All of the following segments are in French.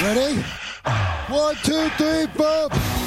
Ready? One, two, three, four.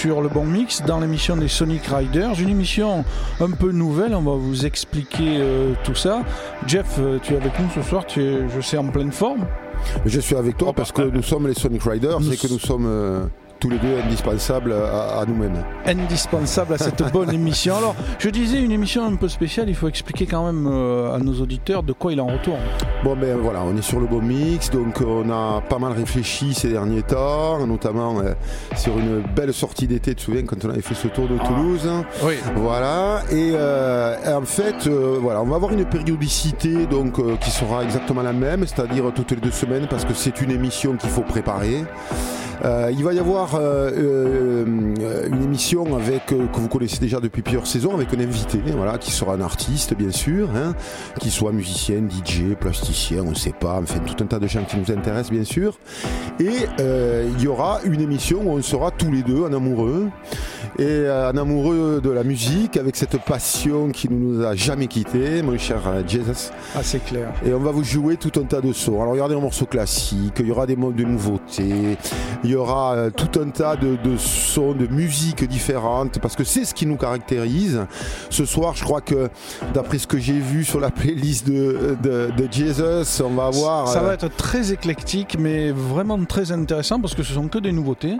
Sur le Bon Mix dans l'émission des Sonic Riders, une émission un peu nouvelle, on va vous expliquer euh, tout ça. Jeff, euh, tu es avec nous ce soir, tu es, je sais, en pleine forme. Je suis avec toi parce que nous sommes les Sonic Riders Nous et que nous sommes euh, tous les deux indispensables à, à nous-mêmes. indispensable à cette bonne émission. Alors, je disais une émission un peu spéciale, il faut expliquer quand même euh, à nos auditeurs de quoi il en retourne. Bon ben voilà, on est sur le beau mix, donc on a pas mal réfléchi ces derniers temps, notamment euh, sur une belle sortie d'été, tu te souviens quand on avait fait ce tour de Toulouse? Oui. Voilà, et euh, en fait, euh, voilà, on va avoir une périodicité donc euh, qui sera exactement la même, c'est-à-dire toutes les deux semaines, parce que c'est une émission qu'il faut préparer. Euh, il va y avoir euh, euh, une émission avec que vous connaissez déjà depuis plusieurs saisons avec un invité, voilà, qui sera un artiste bien sûr, hein, qui soit musicien, DJ, plasticien, on ne sait pas, enfin tout un tas de gens qui nous intéressent bien sûr. Et il y aura une émission où on sera tous les deux en amoureux et en amoureux de la musique avec cette passion qui ne nous a jamais quittés, mon cher Jesus. Ah, c'est clair. Et on va vous jouer tout un tas de sons. Alors, aura des morceaux classiques, il y aura des modes de nouveautés, il y aura euh, tout un tas de, de sons, de musiques différentes, parce que c'est ce qui nous caractérise. Ce soir, je crois que, d'après ce que j'ai vu sur la playlist de, de, de Jesus, on va avoir. Ça euh, va être très éclectique, mais vraiment très intéressant parce que ce sont que des nouveautés.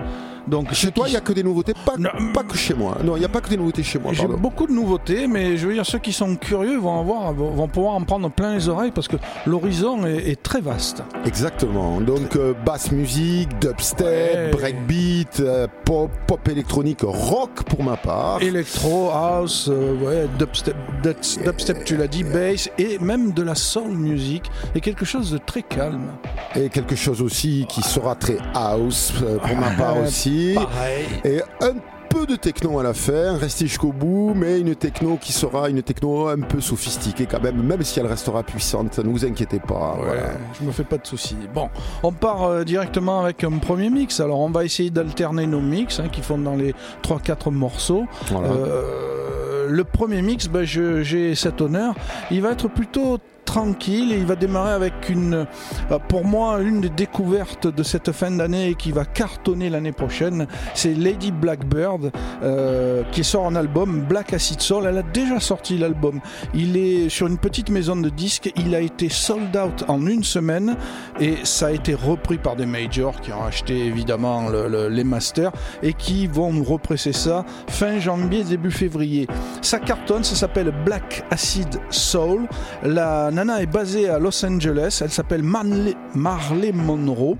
Donc, Chez ceux toi, qui- il n'y a que des nouveautés, pas, Non. pas que chez moi. Non, il n'y a pas que des nouveautés chez moi. J'ai beaucoup de nouveautés, mais je veux dire, ceux qui sont curieux vont, avoir, vont pouvoir en prendre plein les oreilles parce que l'horizon est, est très vaste. Exactement. Donc euh, basse musique, dubstep, Ouais. breakbeat, euh, pop, pop électronique, rock pour ma part. Electro, house, euh, ouais, dubstep, dubs- dubstep, tu l'as dit, bass et même de la soul music et quelque chose de très calme. Et quelque chose aussi qui sera très house euh, pour ma part Ouais, aussi. Pareil. Et un peu de techno à la fin, restez jusqu'au bout, mais une techno qui sera une techno un peu sophistiquée quand même, même si elle restera puissante, ne vous inquiétez pas. Ouais, voilà. je me fais pas de soucis. Bon, on part euh, directement avec un premier mix. Alors, on va essayer d'alterner nos mix hein, qui font dans les 3-4 morceaux. Voilà. Euh, le premier mix, ben, j'ai cet honneur. Il va être plutôt tranquille et il va démarrer avec une, euh, pour moi, une des découvertes de cette fin d'année qui va cartonner l'année prochaine. C'est Lady Blackbird euh, qui sort un album Black Acid Soul. Elle a déjà sorti l'album. Il est sur une petite maison de disques. Il a été sold out en une semaine et ça a été repris par des majors qui ont acheté évidemment le- le- les masters et qui vont nous represser ça fin janvier, début février. Ça cartonne, ça s'appelle Black Acid Soul. La nana est basée à Los Angeles, elle s'appelle Marley, Monroe.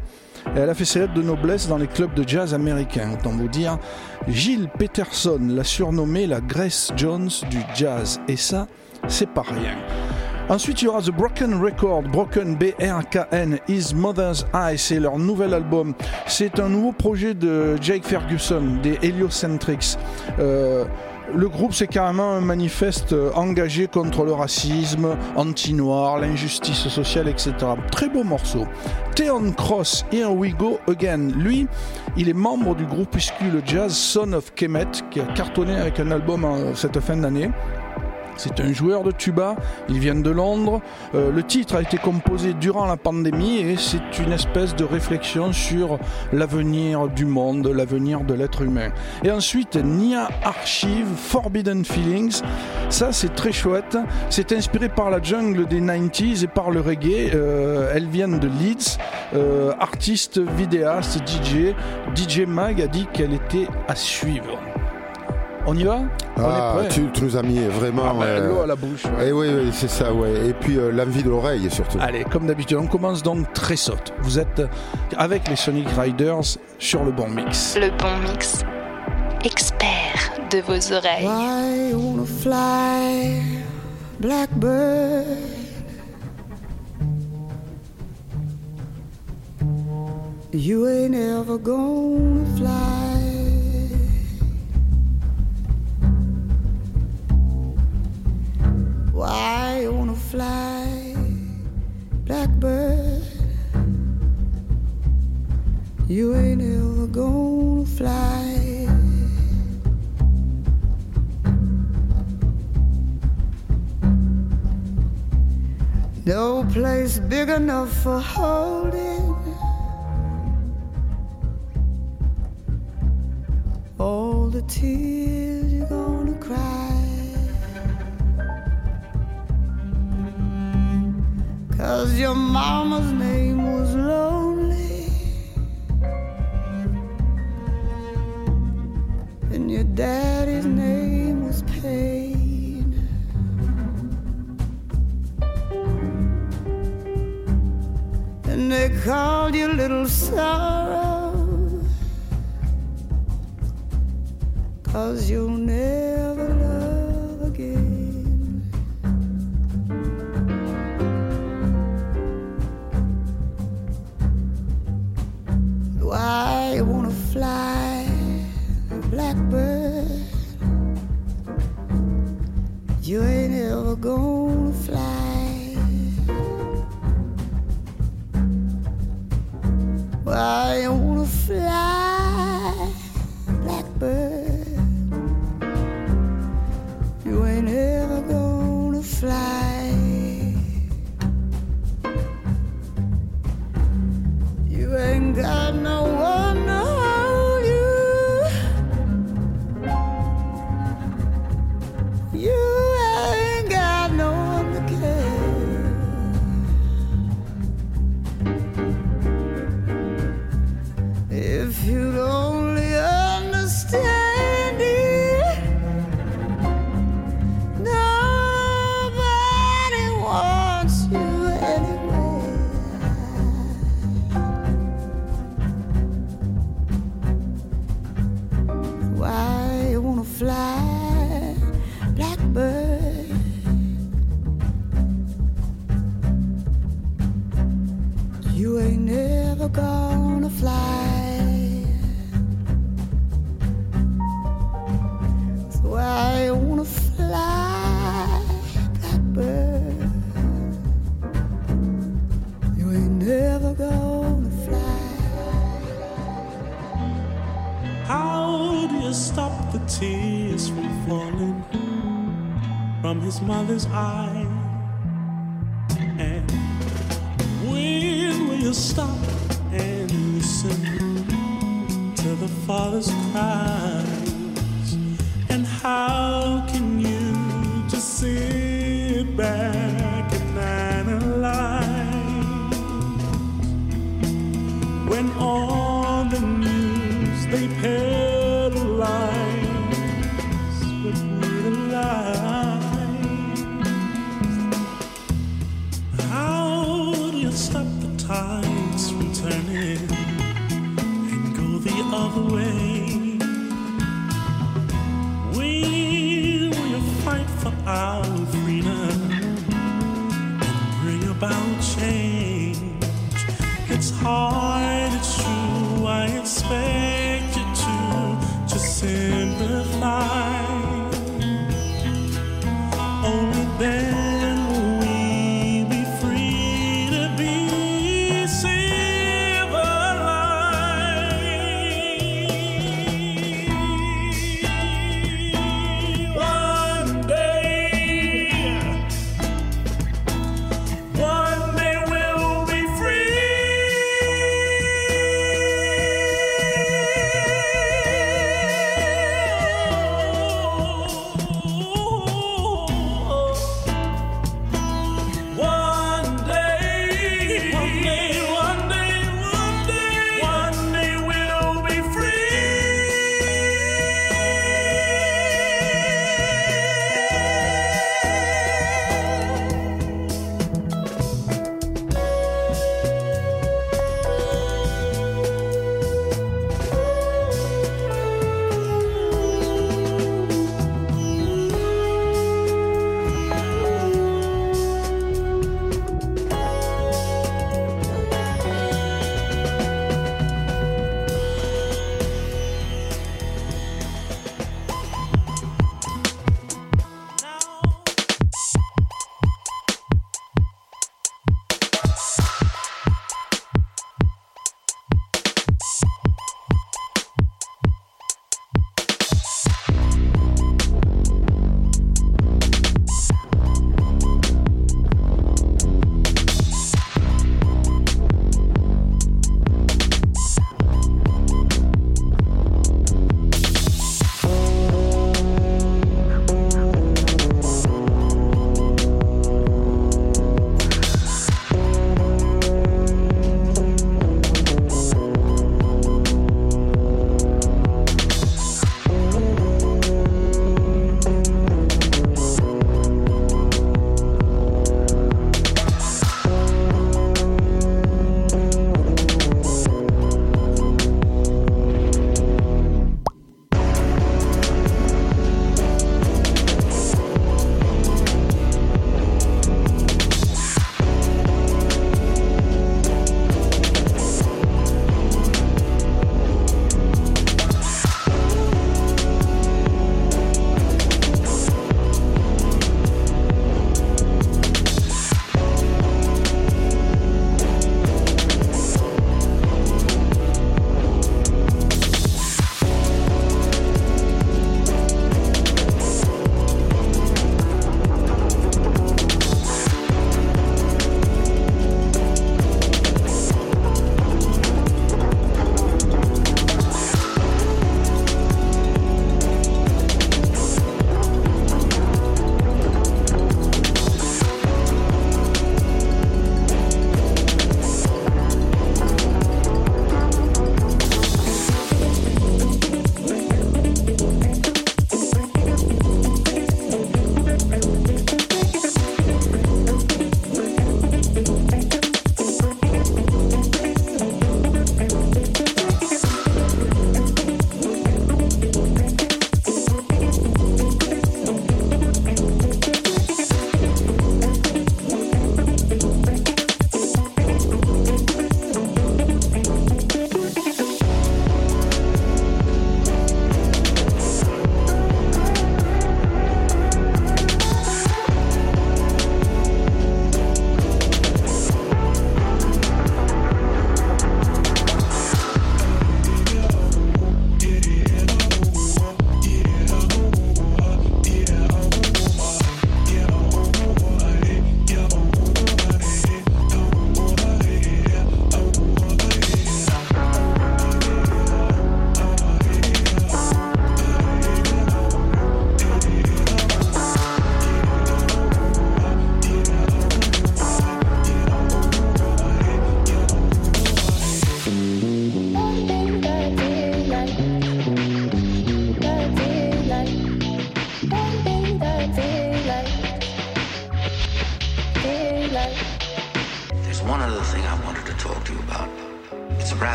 Elle a fait ses lettres de noblesse dans les clubs de jazz américains. Autant vous dire, Gilles Peterson l'a surnommée la Grace Jones du jazz. Et ça, c'est pas rien. Ensuite, il y aura The Broken Record, Broken B-R-K-N, His Mother's Eye, c'est leur nouvel album. C'est un nouveau projet de Jake Ferguson, des Heliocentrics. Euh, le groupe, c'est carrément un manifeste euh, engagé contre le racisme, anti-noir, l'injustice sociale, etc. Très beau morceau. Theon Cross, Here We Go Again. Lui, il est membre du groupuscule jazz Son of Kemet, qui a cartonné avec un album euh, cette fin d'année. C'est un joueur de tuba, ils viennent de Londres. Euh, le titre a été composé durant la pandémie et c'est une espèce de réflexion sur l'avenir du monde, l'avenir de l'être humain. Et ensuite, Nia Archive, Forbidden Feelings. Ça, c'est très chouette. C'est inspiré par la jungle des 90s et par le reggae. Euh, elles viennent de Leeds. Euh, artiste, vidéaste, DJ. DJ Mag a dit qu'elle était à suivre. On y va ah, tu, nous as mis vraiment ah, ben, l'eau à la bouche. Et eh oui, oui c'est ça, ouais. Et puis l'envie de l'oreille surtout. Allez, comme d'habitude, on commence donc très saute. Vous êtes avec les Sonic Riders sur le bon mix. Le bon mix, expert de vos oreilles. blackbird? You ain't ever gonna fly. Why you wanna fly, blackbird? You ain't ever gonna fly. No place big enough for holding all the tears you're gonna cry. Cause your mama's name was lonely, and your daddy's name was pain. and they called you little sorrow. Cause you'll never Why you wanna fly, blackbird? You ain't ever gonna fly. I his mother's eye. And when will you stop and listen to the father's cry? Oh.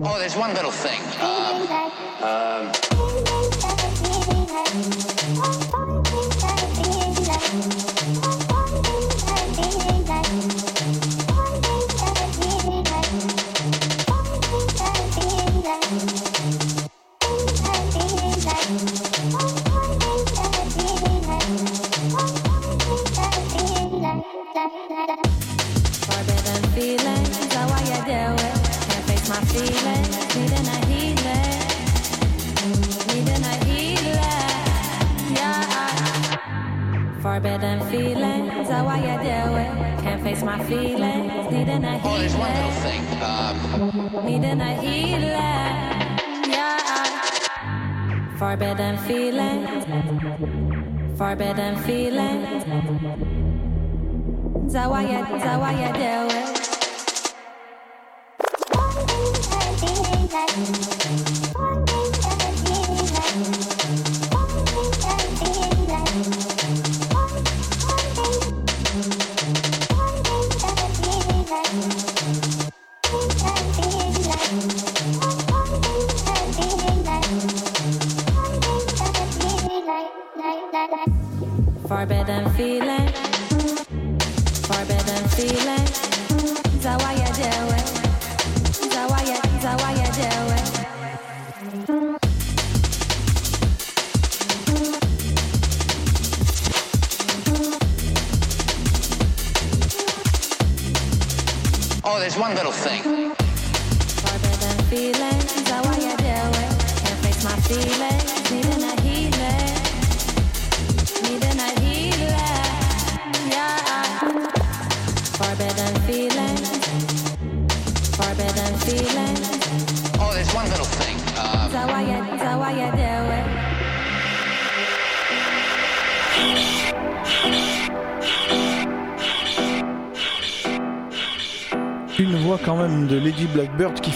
Oh, there's one little thing. Um, Forbidden yeah. Forbidden feelings, how I you deal with? Can't face my feelings, needing a oh, there's one little thing. Um, needing a healing, yeah. Forbidden feelings, forbidden feelings. Zawaya, Zawaya, deal with.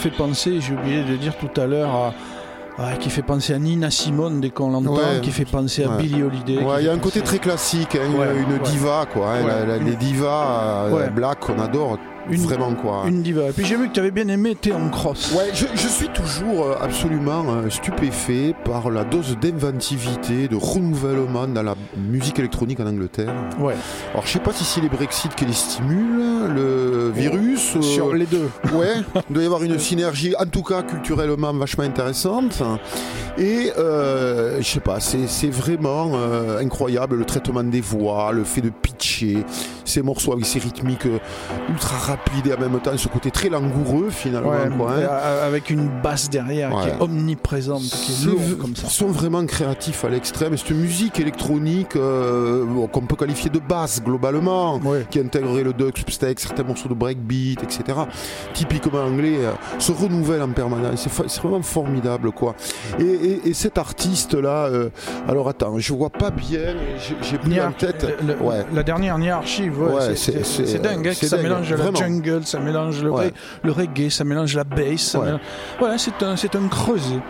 Fait penser, j'ai oublié de dire tout à l'heure, à- qui fait penser à Nina Simone dès qu'on l'entend, Ouais. qui fait penser à Ouais. Billie Holiday. Ouais, il y a un côté très classique, hein, une- diva quoi. hein, la- la- les divas euh, black qu'on adore Une- vraiment quoi. Une diva. Et puis j'ai vu que tu avais bien aimé Théon Cross. Ouais, je, je suis toujours euh, absolument euh, stupéfait par la dose d'inventivité, de renouvellement dans la musique électronique en Angleterre. Ouais. Alors je sais pas si c'est les Brexit qui les stimulent, le virus. euh, Sur les deux. Ouais, il doit y avoir une synergie, en tout cas culturellement vachement intéressante. Et euh, je sais pas, c'est c'est vraiment euh, incroyable le traitement des voix, le fait de pitcher ces morceaux avec ces rythmiques euh, ultra rapides et en même temps ce côté très langoureux finalement. Ouais, quoi, hein. avec une basse derrière qui est omniprésente, qui est lourde comme ça. Ils sont vraiment créatifs à l'extrême. Et cette musique électronique euh, qu'on peut qualifier de basse globalement, Ouais. qui intégrerait le dubstep, certains morceaux de breakbeat, etc. Typiquement anglais, euh, se renouvelle en permanence. C'est vraiment formidable, quoi. Et, et- et cet artiste-là, euh, alors attends, je vois pas bien, j'ai- plus en tête. le- le- ouais. La dernière Nia Archive, ouais, c'est- dingue. hein, ça dingue, mélange la vraiment. jungle, ça mélange le, Ouais. reg- le reggae, ça mélange la bass. mélange- Voilà, c'est un, un creuset.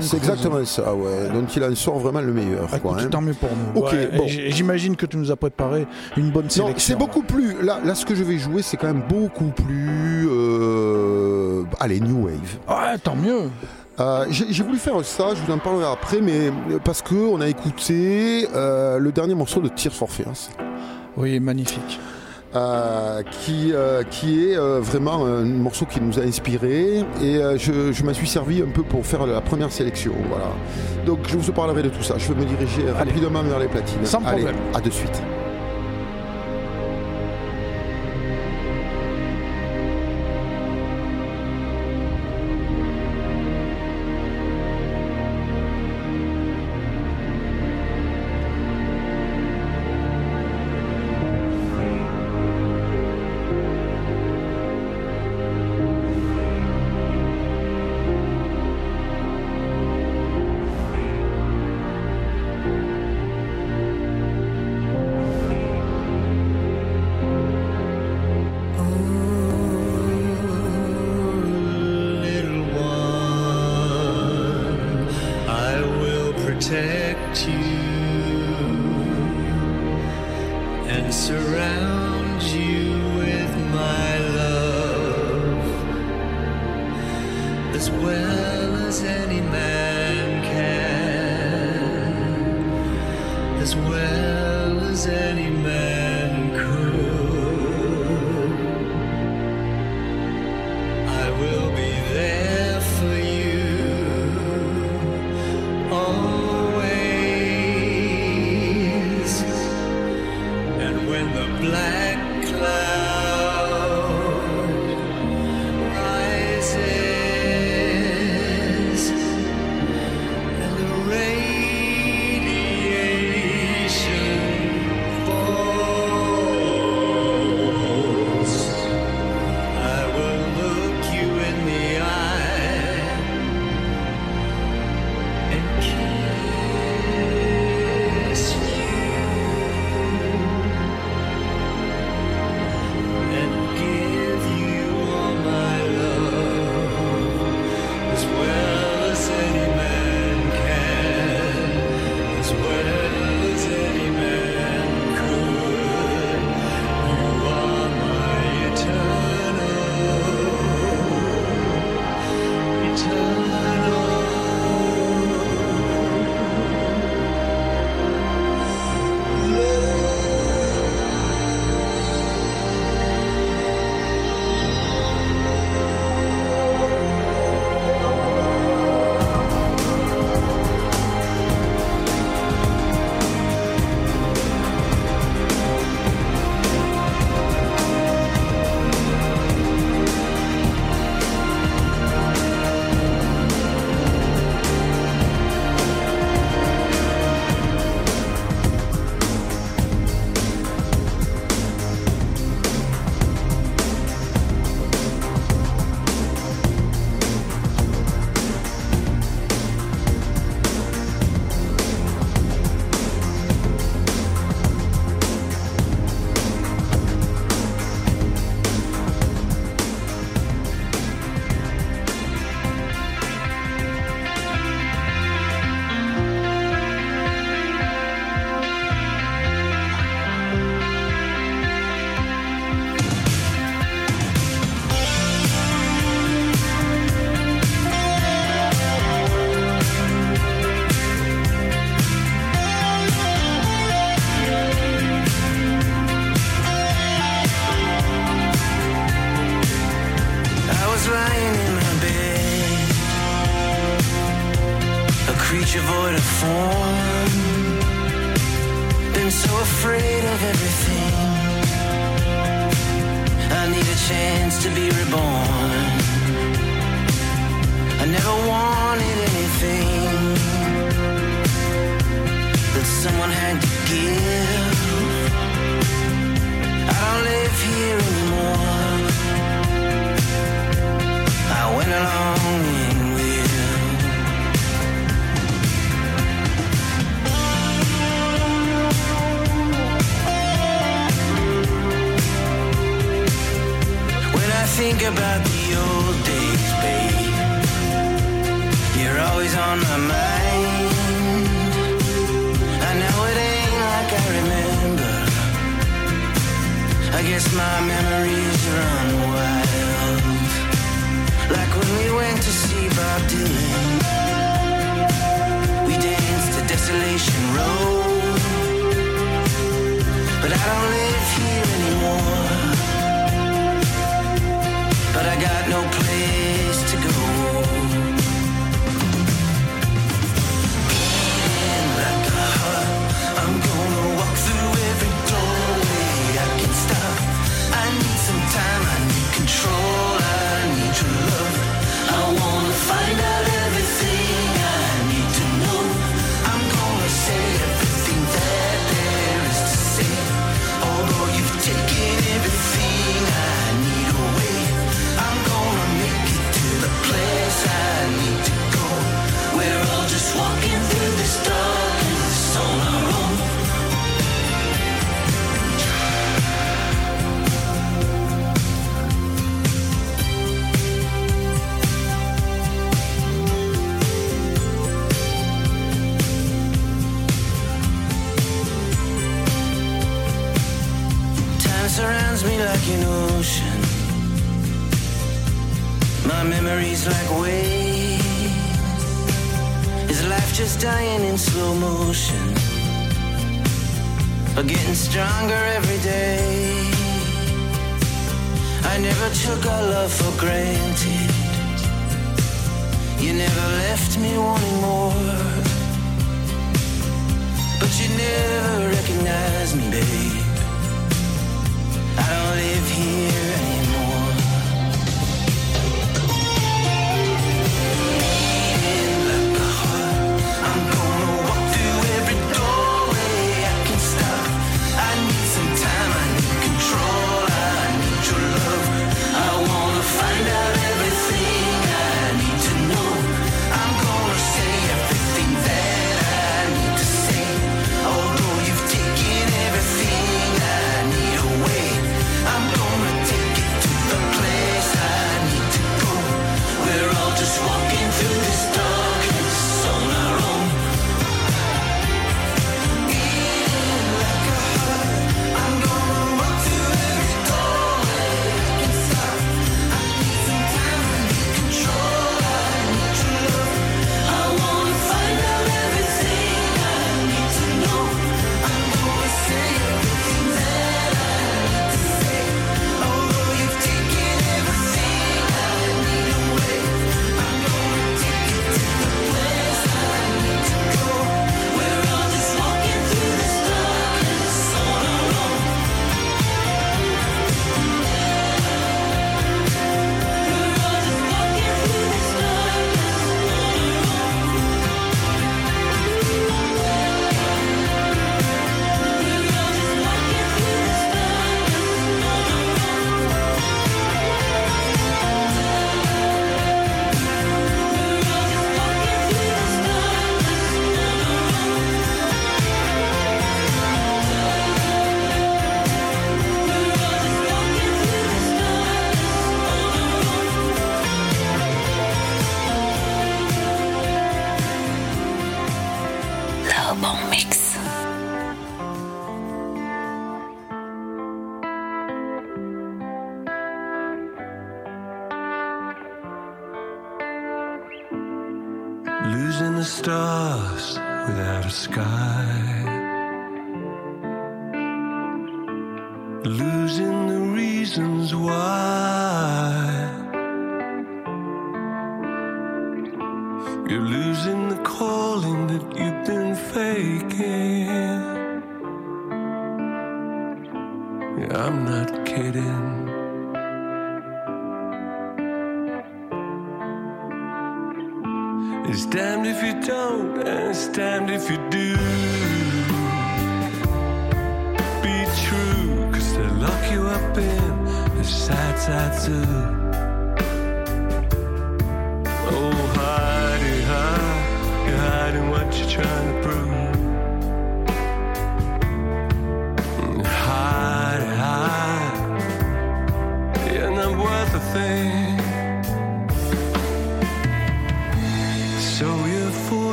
C'est exactement ça, ouais. Donc il en sort vraiment le meilleur, Ah, quoi. écoute, hein. Tant mieux pour nous. Bon. J'imagine que tu nous as préparé une bonne sélection. c'est beaucoup plus. Là, là, ce que je vais jouer, c'est quand même beaucoup plus. euh, allez, New Wave. Ouais, tant mieux. Euh, J'ai voulu faire ça, je vous en parlerai après, mais parce que on a écouté euh, le dernier morceau de Tears for Fears, Oui, magnifique. euh, qui, euh, qui est euh, vraiment un morceau qui nous a inspiré et je, je m'en suis servi un peu pour faire la première sélection. Voilà. Donc je vous parlerai de tout ça. Je vais me diriger rapidement vers les platines. Sans Allez, problème. à de suite.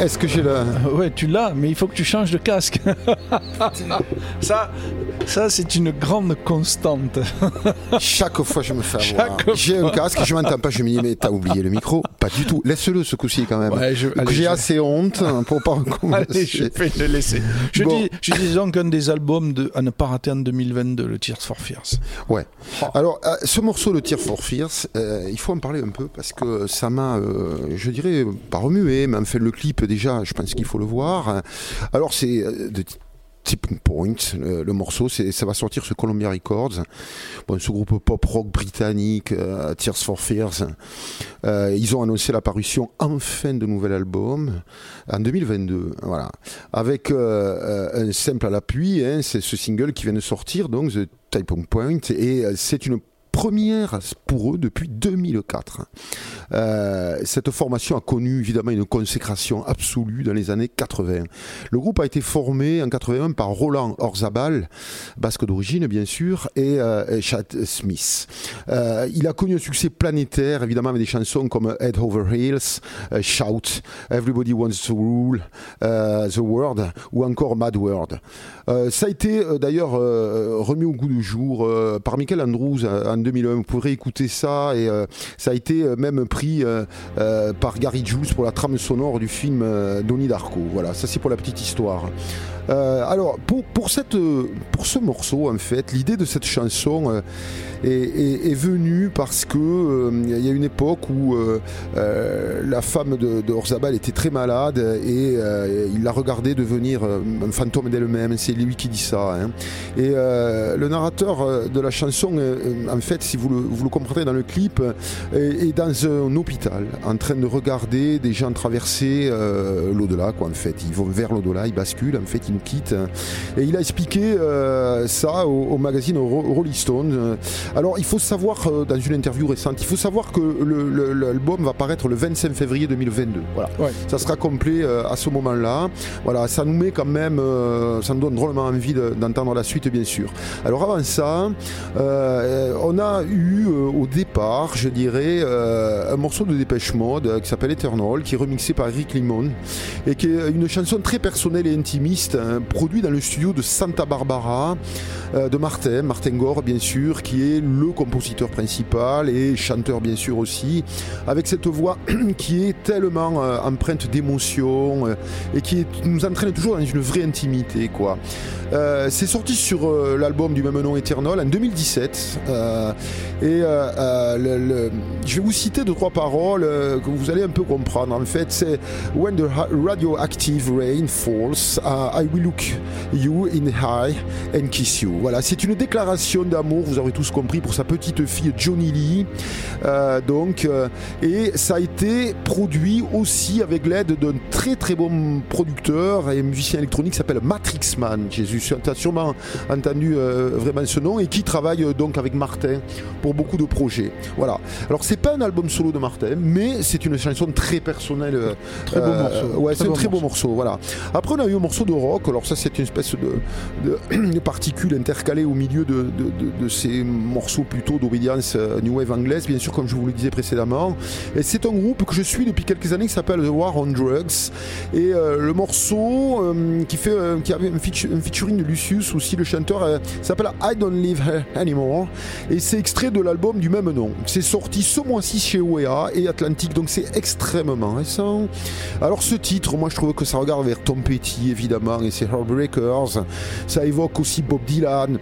Est-ce que j'ai le. Ouais, tu l'as, mais il faut que tu changes de casque. ça, ça c'est une grande constante. Chaque fois, je me fais avoir. J'ai un casque, je m'entends pas, je me dis, mais t'as oublié le micro Pas du tout. Laisse-le ce coup-ci quand même. Ouais, J'ai je- assez honte hein, pour pas Allez, je vais le laisser. Je, Bon. dis, je dis donc un des albums de, à ne pas rater en 2022, le Tears for Fears. Ouais. Alors, euh, ce morceau, le Tear for Fears, euh, il faut en parler un peu parce que ça m'a, euh, je dirais, pas remué, mais en fait, le clip, déjà, je pense qu'il faut le voir. Alors, c'est de Tipping Point, le, le morceau, ça va sortir sur Columbia Records. Bon, ce groupe pop-rock britannique, euh, Tears for Fears, euh, ils ont annoncé la parution enfin de nouvel album en 2022. Voilà. Avec euh, euh, un simple à l'appui, hein, c'est ce single qui vient de sortir, donc The Typing Point, et euh, c'est une première pour eux depuis 2004. Euh, cette formation a connu évidemment une consécration absolue dans les années 80. Le groupe a été formé en 81 par Roland Orzabal, basque d'origine bien sûr, et euh, Chad Smith. Euh, il a connu un succès planétaire évidemment avec des chansons comme Head Over Heels, Shout, Everybody Wants to Rule, The World ou encore Mad World. Euh, ça a été euh, d'ailleurs euh, remis au goût du jour par Michael Andrews en 2001. Vous pourrez écouter ça et ça a été même pris par Gary Jules pour la trame sonore du film Donnie Darko. Voilà, ça c'est pour la petite histoire. Alors pour, pour, cette, pour ce morceau en fait, l'idée de cette chanson est, venue parce que il y a une époque où la femme de, Orzabal était très malade et il l'a regardée devenir un fantôme d'elle-même. Lui qui dit ça. hein. Et euh, le narrateur euh, de la chanson, euh, en fait, si vous le, vous le comprendrez dans le clip, est, est dans un hôpital en train de regarder des gens traverser euh, l'au-delà. Quoi, en fait, ils vont vers l'au-delà, ils basculent. En fait, ils nous quittent. Et il a expliqué euh, ça au, au magazine Ro- Rolling Stone. Alors, il faut savoir, dans une interview récente, il faut savoir que l'album va paraître le 25 février 2022. Voilà. Ouais. Ça sera complet à ce moment-là. Voilà, ça nous met quand même, ça nous donne envie de- d'entendre la suite, bien sûr. Alors avant ça, euh, on a eu euh, au départ, je dirais, euh, un morceau de Dépêche Mode qui s'appelle Eternal, qui est remixé par Eric Limon et qui est une chanson très personnelle et intimiste, hein, produite dans le studio de Santa Barbara de Martin, Martin Gore bien sûr, qui est le compositeur principal et chanteur bien sûr aussi, avec cette voix qui est tellement empreinte d'émotion et qui nous entraîne toujours dans une vraie intimité quoi. Euh, c'est sorti sur euh, l'album du même nom Eternal en 2017 euh, et je vais vous citer deux trois paroles que vous allez un peu comprendre. En fait, c'est When the radioactive rain falls, uh, I will look you in the eye and kiss you. Voilà, c'est une déclaration d'amour. Vous aurez tous compris pour sa petite fille Johnny Lee. Donc, et ça a été produit aussi avec l'aide d'un très très bon producteur et musicien électronique qui s'appelle Matrix Jésus, tu as sûrement entendu euh, vraiment ce nom et qui travaille euh, donc avec Martin pour beaucoup de projets. Voilà. Alors c'est pas un album solo de Martin, mais c'est une chanson très personnelle. euh, Très beau morceau. Ouais, c'est un très beau morceau. Voilà. Après, on a eu un morceau de rock. Alors ça, c'est une espèce de, de, de particules intercalées au milieu de, ces morceaux plutôt d'obédience new wave anglaise, bien sûr, comme je vous le disais précédemment. Et c'est un groupe que je suis depuis quelques années qui s'appelle The War on Drugs. Et le morceau qui fait, qui avait un, featu- un featuring de Lucius aussi, le chanteur, euh, s'appelle I Don't Live Anymore. Et c'est extrait de l'album du même nom. C'est sorti ce mois-ci chez OEA et Atlantic, donc c'est extrêmement récent. Alors ce titre, moi je trouve que ça regarde vers Tom Petty évidemment et ses Heartbreakers. Ça évoque aussi Bob Dylan.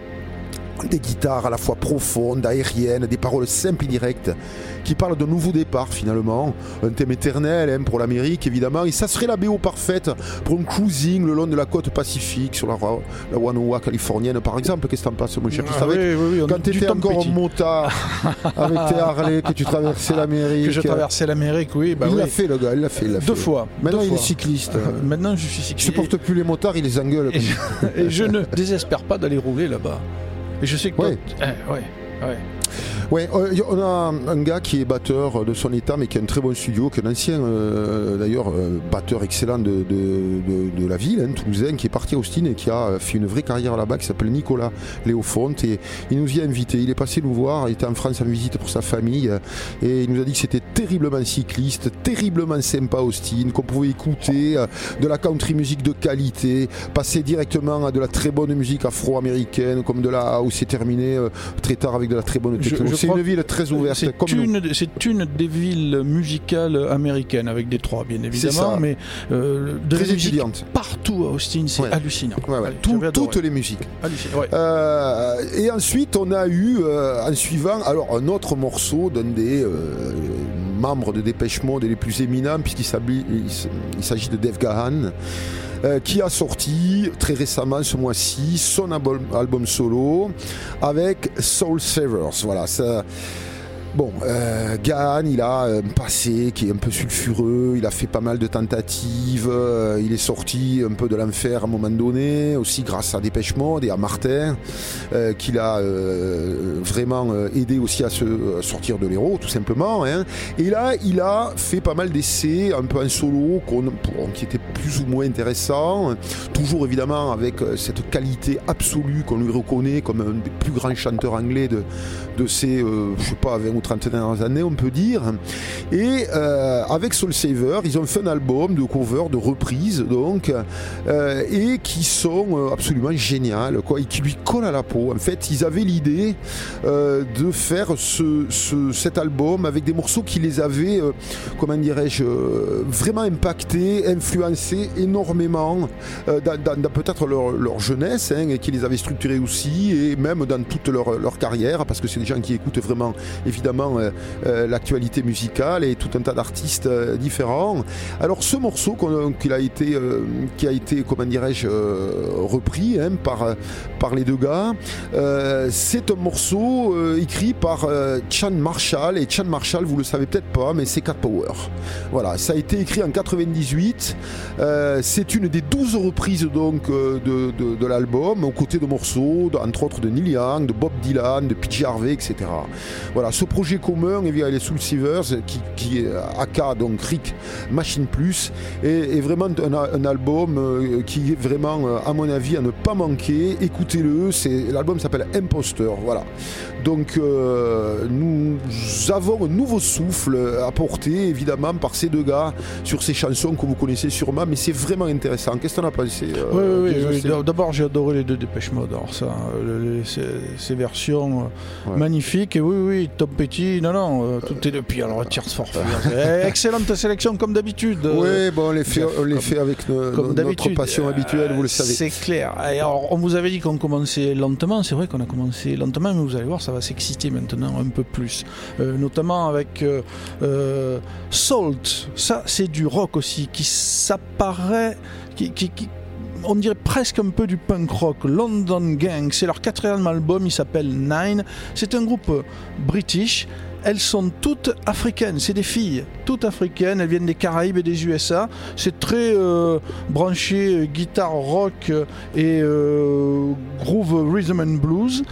Des guitares à la fois profondes, aériennes, des paroles simples et directes qui parlent d'un nouveau départ finalement. Un thème éternel hein, pour l'Amérique évidemment. Et ça serait la BO parfaite pour un cruising le long de la côte pacifique sur la, la Wanoa californienne par exemple. Qu'est-ce que t'en penses mon cher Ah oui, oui, oui, Quand t'étais encore en motard avec tes Harley, que tu traversais l'Amérique. Que je traversais l'Amérique, oui. Bah il l'a fait le gars, il l'a fait. Deux fois. Maintenant deux il est fois. cycliste. Euh, Maintenant, je suis cycliste. supporte plus les motards, il les engueule. Et, et je ne désespère pas d'aller rouler là-bas. Et je sais que. Ouais. toi- ouais, ouais. Ouais, euh, on a un gars qui est batteur de son état, mais qui a un très bon studio, qui est un ancien, euh, d'ailleurs, euh, batteur excellent de, de, la ville, hein, toulousain, qui est parti à Austin et qui a fait une vraie carrière là-bas, qui s'appelle Nicolas Léofonte. Et il nous y a invités. Il est passé nous voir, il était en France en visite pour sa famille, et il nous a dit que c'était terriblement cycliste, terriblement sympa Austin, qu'on pouvait écouter de la country music de qualité, passer directement à de la très bonne musique afro-américaine, comme de la où c'est terminé très tard avec de la très bonne C'est une ville très ouverte. C'est une, des villes musicales américaines, avec Détroit bien évidemment, mais euh, de Très étudiante. partout à Austin, c'est Ouais. hallucinant. Ouais, ouais. Tout- toutes les musiques. Euh, et ensuite, on a eu, euh, en suivant, alors un autre morceau d'un des membres de Dépêche Mode les plus éminents, puisqu'il s'agit de Dave Gahan. Euh, qui a sorti très récemment ce mois-ci son album, solo avec Soul Savers. Voilà, ça. Bon, euh, Gahan, il a un passé qui est un peu sulfureux, il a fait pas mal de tentatives, euh, il est sorti un peu de l'enfer à un moment donné, aussi grâce à Dépêche Mode et à Martin, euh, qui l'a euh, vraiment aidé aussi à se sortir de l'héros, tout simplement. hein. Et là, il a fait pas mal d'essais, un peu en solo, qui étaient plus ou moins intéressants, toujours évidemment avec cette qualité absolue qu'on lui reconnaît comme un des plus grands chanteurs anglais de, de ces, je sais pas, 20 ou 30 dernières années, on peut dire. Et euh, avec Soul Saver, ils ont fait un album de cover, de reprises, donc, euh, et qui sont euh, absolument géniales, quoi, et qui lui collent à la peau. En fait, ils avaient l'idée de faire ce, ce- cet album avec des morceaux qui les avaient, comment dirais-je, vraiment impactés, influencés énormément dans, peut-être leur, leur jeunesse, hein, et qui les avaient structurés aussi, et même dans toute leur, leur carrière, parce que c'est des gens qui écoutent vraiment, évidemment, euh, euh, l'actualité musicale et tout un tas d'artistes euh, différents. Alors ce morceau qu'il a été, qui a été, comment dirais-je, repris hein, par, par les deux gars, c'est un morceau écrit par Chan Marshall, et Chan Marshall, vous le savez peut-être pas, mais c'est Cat Power. Voilà, ça a été écrit en 98. Euh, c'est une des 12 reprises donc de, de- l'album, aux côtés de morceaux, entre autres de Neil Young, de Bob Dylan, de PJ Harvey, etc. Voilà, ce projet commun, eh bien, les Soul Sievers, qui, qui est AK, donc Rick Machine Plus, est, est vraiment un, un album euh, qui est vraiment, euh, à mon avis, à ne pas manquer. Écoutez-le, c'est l'album s'appelle Imposter. Voilà. Donc, euh, nous avons un nouveau souffle apporté, évidemment, par ces deux gars sur ces chansons que vous connaissez sûrement, mais c'est vraiment intéressant. Qu'est-ce que t'en as pensé euh, Oui. D'abord, j'ai adoré les deux Dépêche Mode. Alors, ça, les- ces, ces versions Ouais. magnifiques. Et oui, oui, Tom Non, non, euh, tout est depuis. Alors, Tears for Fears. Excellente sélection, comme d'habitude. Euh, Oui, bon, on les fait, on les comme- fait avec comme notre passion habituelle, vous le savez. C'est clair. Alors, on vous avait dit qu'on commençait lentement. C'est vrai qu'on a commencé lentement, mais vous allez voir, ça va s'exciter maintenant un peu plus. Euh, notamment avec euh, euh, Salt. Ça, c'est du rock aussi, qui s'apparaît. Qui, qui- qui- on dirait presque un peu du punk rock. London Gang, c'est leur quatrième album, il s'appelle Nine. C'est un groupe euh, british. Elles sont toutes africaines, c'est des filles, toutes africaines, elles viennent des Caraïbes et des USA. C'est très euh, branché euh, guitare rock euh, et groove rhythm and blues.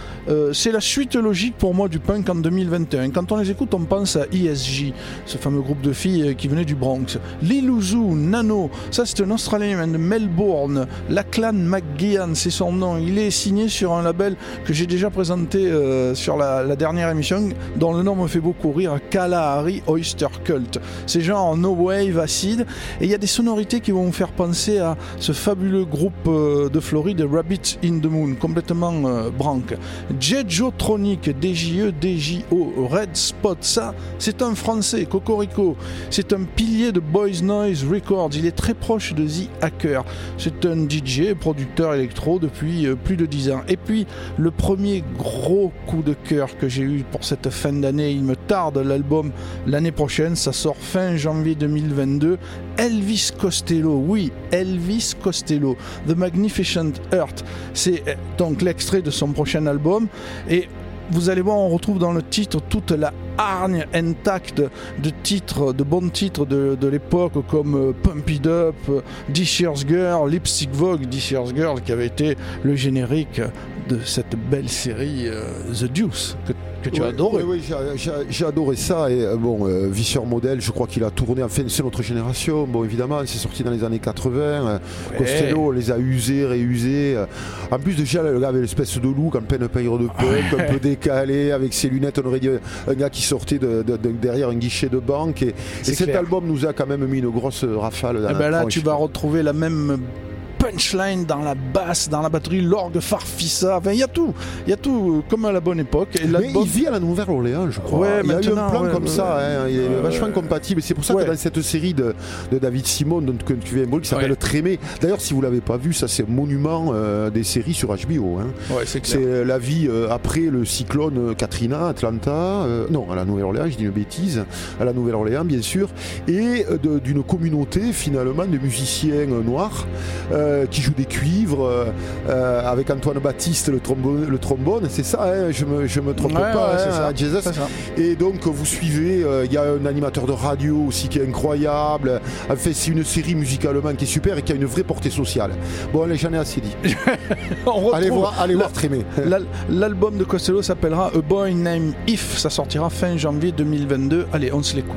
C'est la suite logique pour moi du punk en 2021. Quand on les écoute, on pense à ESG, ce fameux groupe de filles qui venait du Bronx. Lil Uzu, Nano, ça c'est un Australien de Melbourne. Lachlan McGeehan, c'est son nom. Il est signé sur un label que j'ai déjà présenté sur la, la dernière émission, dont le nom me fait beaucoup rire, Kalahari Oyster Cult. C'est genre no wave acide, et il y a des sonorités qui vont vous faire penser à ce fabuleux groupe euh, de Floride, Rabbit in the Moon, complètement euh, branque. Jejotronic, DJE, DJO, Red Spot, ça, c'est un français, Cocorico. C'est un pilier de Boys Noise Records. Il est très proche de The Hacker. C'est un DJ, producteur électro depuis euh, plus de 10 ans. Et puis, le premier gros coup de cœur que j'ai eu pour cette fin d'année, il me tarde l'album l'année prochaine, ça sort fin janvier 2022. Elvis Costello, oui, Elvis Costello, The Magnificent Earth. C'est euh, donc l'extrait de son prochain album. Et vous allez voir, on retrouve dans le titre toute la hargne intacte de titres, de bons titres de, de l'époque comme euh, Pump It Up, This Year's Girl, Lipstick Vogue, This Year's Girl qui avait été le générique de cette belle série euh, The Deuce que, que tu as Ouais, adoré. ouais, ouais, j'ai- adoré ça. Et euh, bon, euh, Visseur Modèle, je crois qu'il a tourné. Enfin, c'est notre génération. Bon, évidemment, c'est sorti dans les années 80. euh, Costello les a usés, réusés. En plus, déjà, le gars avait l'espèce de look en pleine période de punk, un peu décalé, avec ses lunettes. On aurait dit un gars qui sortait de, de- de- derrière un guichet de banque. Et, cet album nous a quand même mis une grosse rafale dans Eh la ben là, tu vas retrouver la même punchline dans la basse, dans la batterie, l'orgue farfissa. Enfin, il y a tout. Il y a tout, euh, comme à la bonne époque. Et Mais il vit à la Nouvelle-Orléans, je crois. Ouais, il y a eu un plan ouais, comme ouais, ça, hein, il est vachement compatible. C'est pour ça que dans cette série de, de David Simon que tu viens de qui s'appelle. Trémé, d'ailleurs, si vous l'avez pas vu, ça c'est un monument euh, des séries sur HBO. hein. Ouais, c'est euh, la vie euh, après le cyclone Katrina, Atlanta, non, à la Nouvelle-Orléans, je dis une bêtise, à la Nouvelle-Orléans, bien sûr, et d'une communauté finalement de musiciens noirs euh, qui jouent des cuivres euh, euh, avec Antoine Baptiste, le trombone, le trombone c'est ça, hein, je me, je me trompe Ouais, pas, ouais, hein, c'est ça. Jesus. Ça. Et donc vous suivez, euh, il y a un animateur de radio aussi qui est incroyable. En fait, c'est une série musicalement qui est super et qui a une vraie portée sociale. Bon, allez, j'en ai assez dit. On Allez voir, allez voir Trémé. L'album de Costello s'appellera A Boy Named If. Ça sortira fin janvier 2022. Allez, on se l'écoute.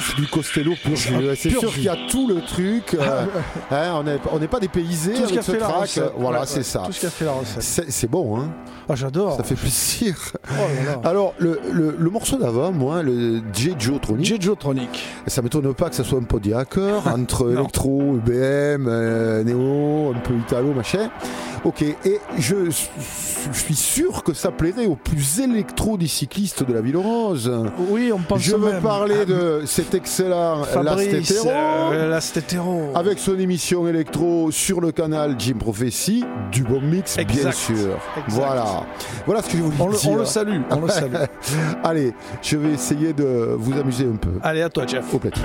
ça c'est du Costello pur jus. C'est sûr qu'il y a tout le truc. euh, hein, on n'est pas dépaysé Tout ce qui avec ce fait track. Voilà, Ouais, c'est ouais, ça. Tout ce qui a fait la recette. C'est bon, hein Ah, j'adore. ça fait plaisir. Oh là là. Alors, le, le- le morceau d'avant, moi, le J. Tronic, Jejotronic. ça m'étonne pas que ça soit un peu entre électro, EBM, euh, néo, un peu italo, machin. Ok, et je, suis sûr que ça plairait aux plus électro des cyclistes de la Ville Rose. Oui, on pense Je veux même. parler Ah, de cet excellent Fabrice, euh, avec son émission électro sur le canal Jim Prophecy, du bon mix, bien sûr. Exact. Voilà. Voilà ce que je voulais On le, dire. on le salue, on le salue. Allez, je vais essayer de vous amuser un peu. Allez, à toi, Jeff. Au platine.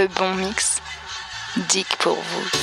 Le bon mix, Dick pour vous.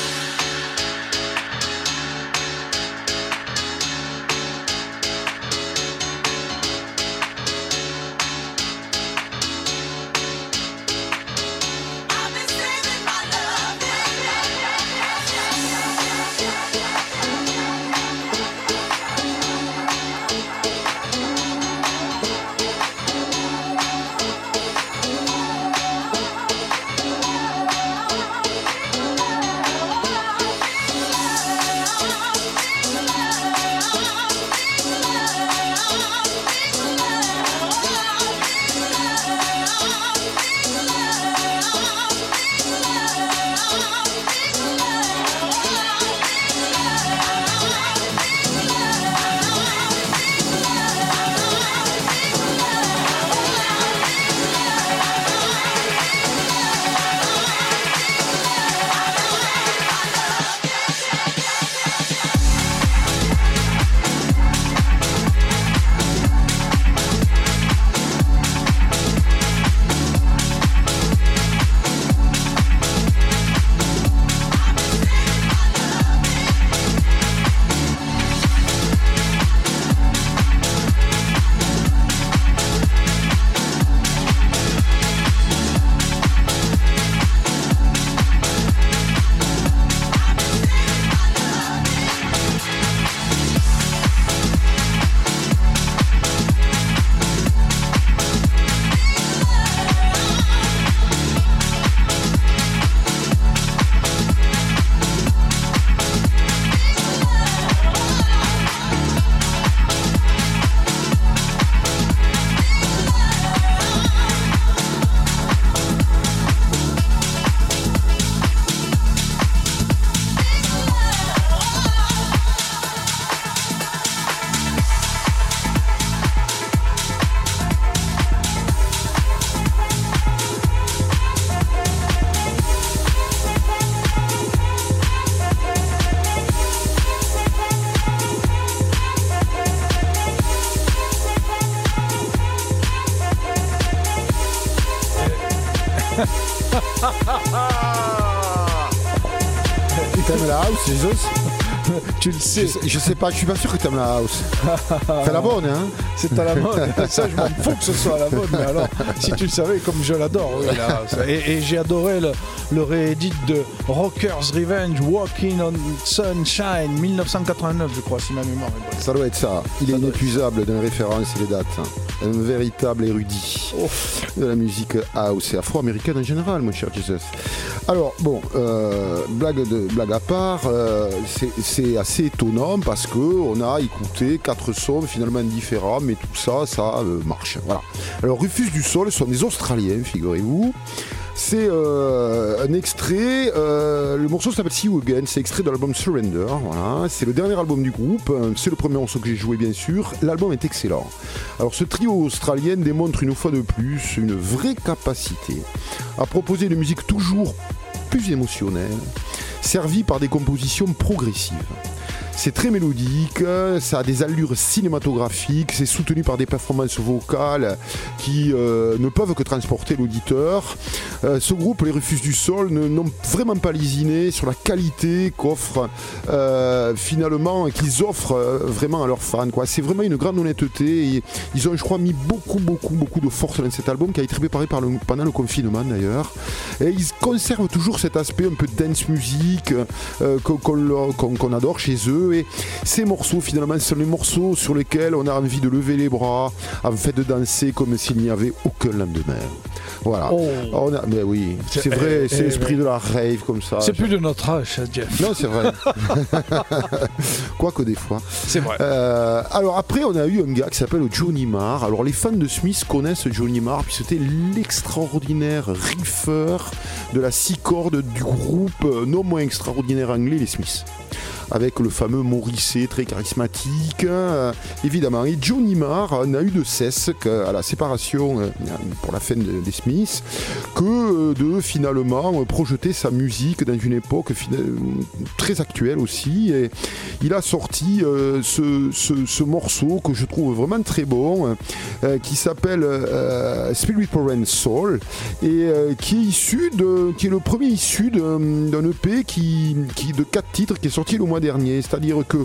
Tu le je, sais, sais- je sais pas, je suis pas sûr que t'aimes la house. Fais la bonne, hein c'est à la mode. Ça, je m'en fous que ce soit à la mode, mais alors, si tu le savais, comme je l'adore, oui, là, ça- et, et j'ai adoré le, le réédit de Rockers Revenge, Walking on Sunshine, 1989, je crois, si ma mémoire est bonne. Ça doit être ça. Il est Ça inépuisable dans les références et les dates. Un véritable érudit Oh. de la musique house et afro-américaine en général, mon cher Jesus. Alors, bon, euh, blague, de, blague à part, euh, c'est- assez étonnant parce que on a écouté quatre sons finalement différents, mais tout ça, ça euh, marche. Voilà. Alors, Rufus du Sol sont des Australiens, figurez-vous. C'est un extrait, le morceau s'appelle See You Again, c'est extrait de l'album Surrender, voilà. c'est le dernier album du groupe, euh, c'est le premier morceau que j'ai joué bien sûr, l'album est excellent. Alors ce trio australien démontre une fois de plus une vraie capacité à proposer une musique toujours plus émotionnelle, servie par des compositions progressives. C'est très mélodique, ça a des allures cinématographiques, c'est soutenu par des performances vocales qui euh, ne peuvent que transporter l'auditeur. Euh, ce groupe, les Refus du Sol, n'ont vraiment pas lésiné sur la qualité qu'offrent euh, finalement, qu'ils offrent euh, vraiment à leurs fans. C'est vraiment une grande honnêteté. Et ils ont, je crois, mis beaucoup, beaucoup, beaucoup de force dans cet album qui a été préparé par le- pendant le confinement d'ailleurs. Et ils conservent toujours cet aspect un peu dance music qu'on adore chez eux. Et ces morceaux, finalement, sont les morceaux sur lesquels on a envie de lever les bras, en fait de danser comme s'il n'y avait aucun lendemain. Voilà. Oh. On a- mais oui, c'est vrai, eh, c'est eh, l'esprit de la rave comme ça. C'est plus de notre âge, ça, Jeff. Non, c'est vrai. Quoique des fois. C'est vrai. Euh, alors après, on a eu un gars qui s'appelle Johnny Marr. Alors les fans de Smith connaissent Johnny Marr, puis c'était l'extraordinaire riffeur de la six cordes du groupe euh, non moins extraordinaire anglais, les Smiths. Avec le fameux Morrissey très charismatique, euh, évidemment. Et Johnny Marr n'a eu de cesse qu'à la séparation euh, pour la fin de- des Smiths que de finalement projeter sa musique dans une époque très actuelle aussi. Et il a sorti euh, ce, ce- ce morceau que je trouve vraiment très bon, qui s'appelle Spirit and Soul, et qui est issu qui est le premier issu d'un EP qui de quatre titres qui est sorti le mois dernier. C'est-à-dire que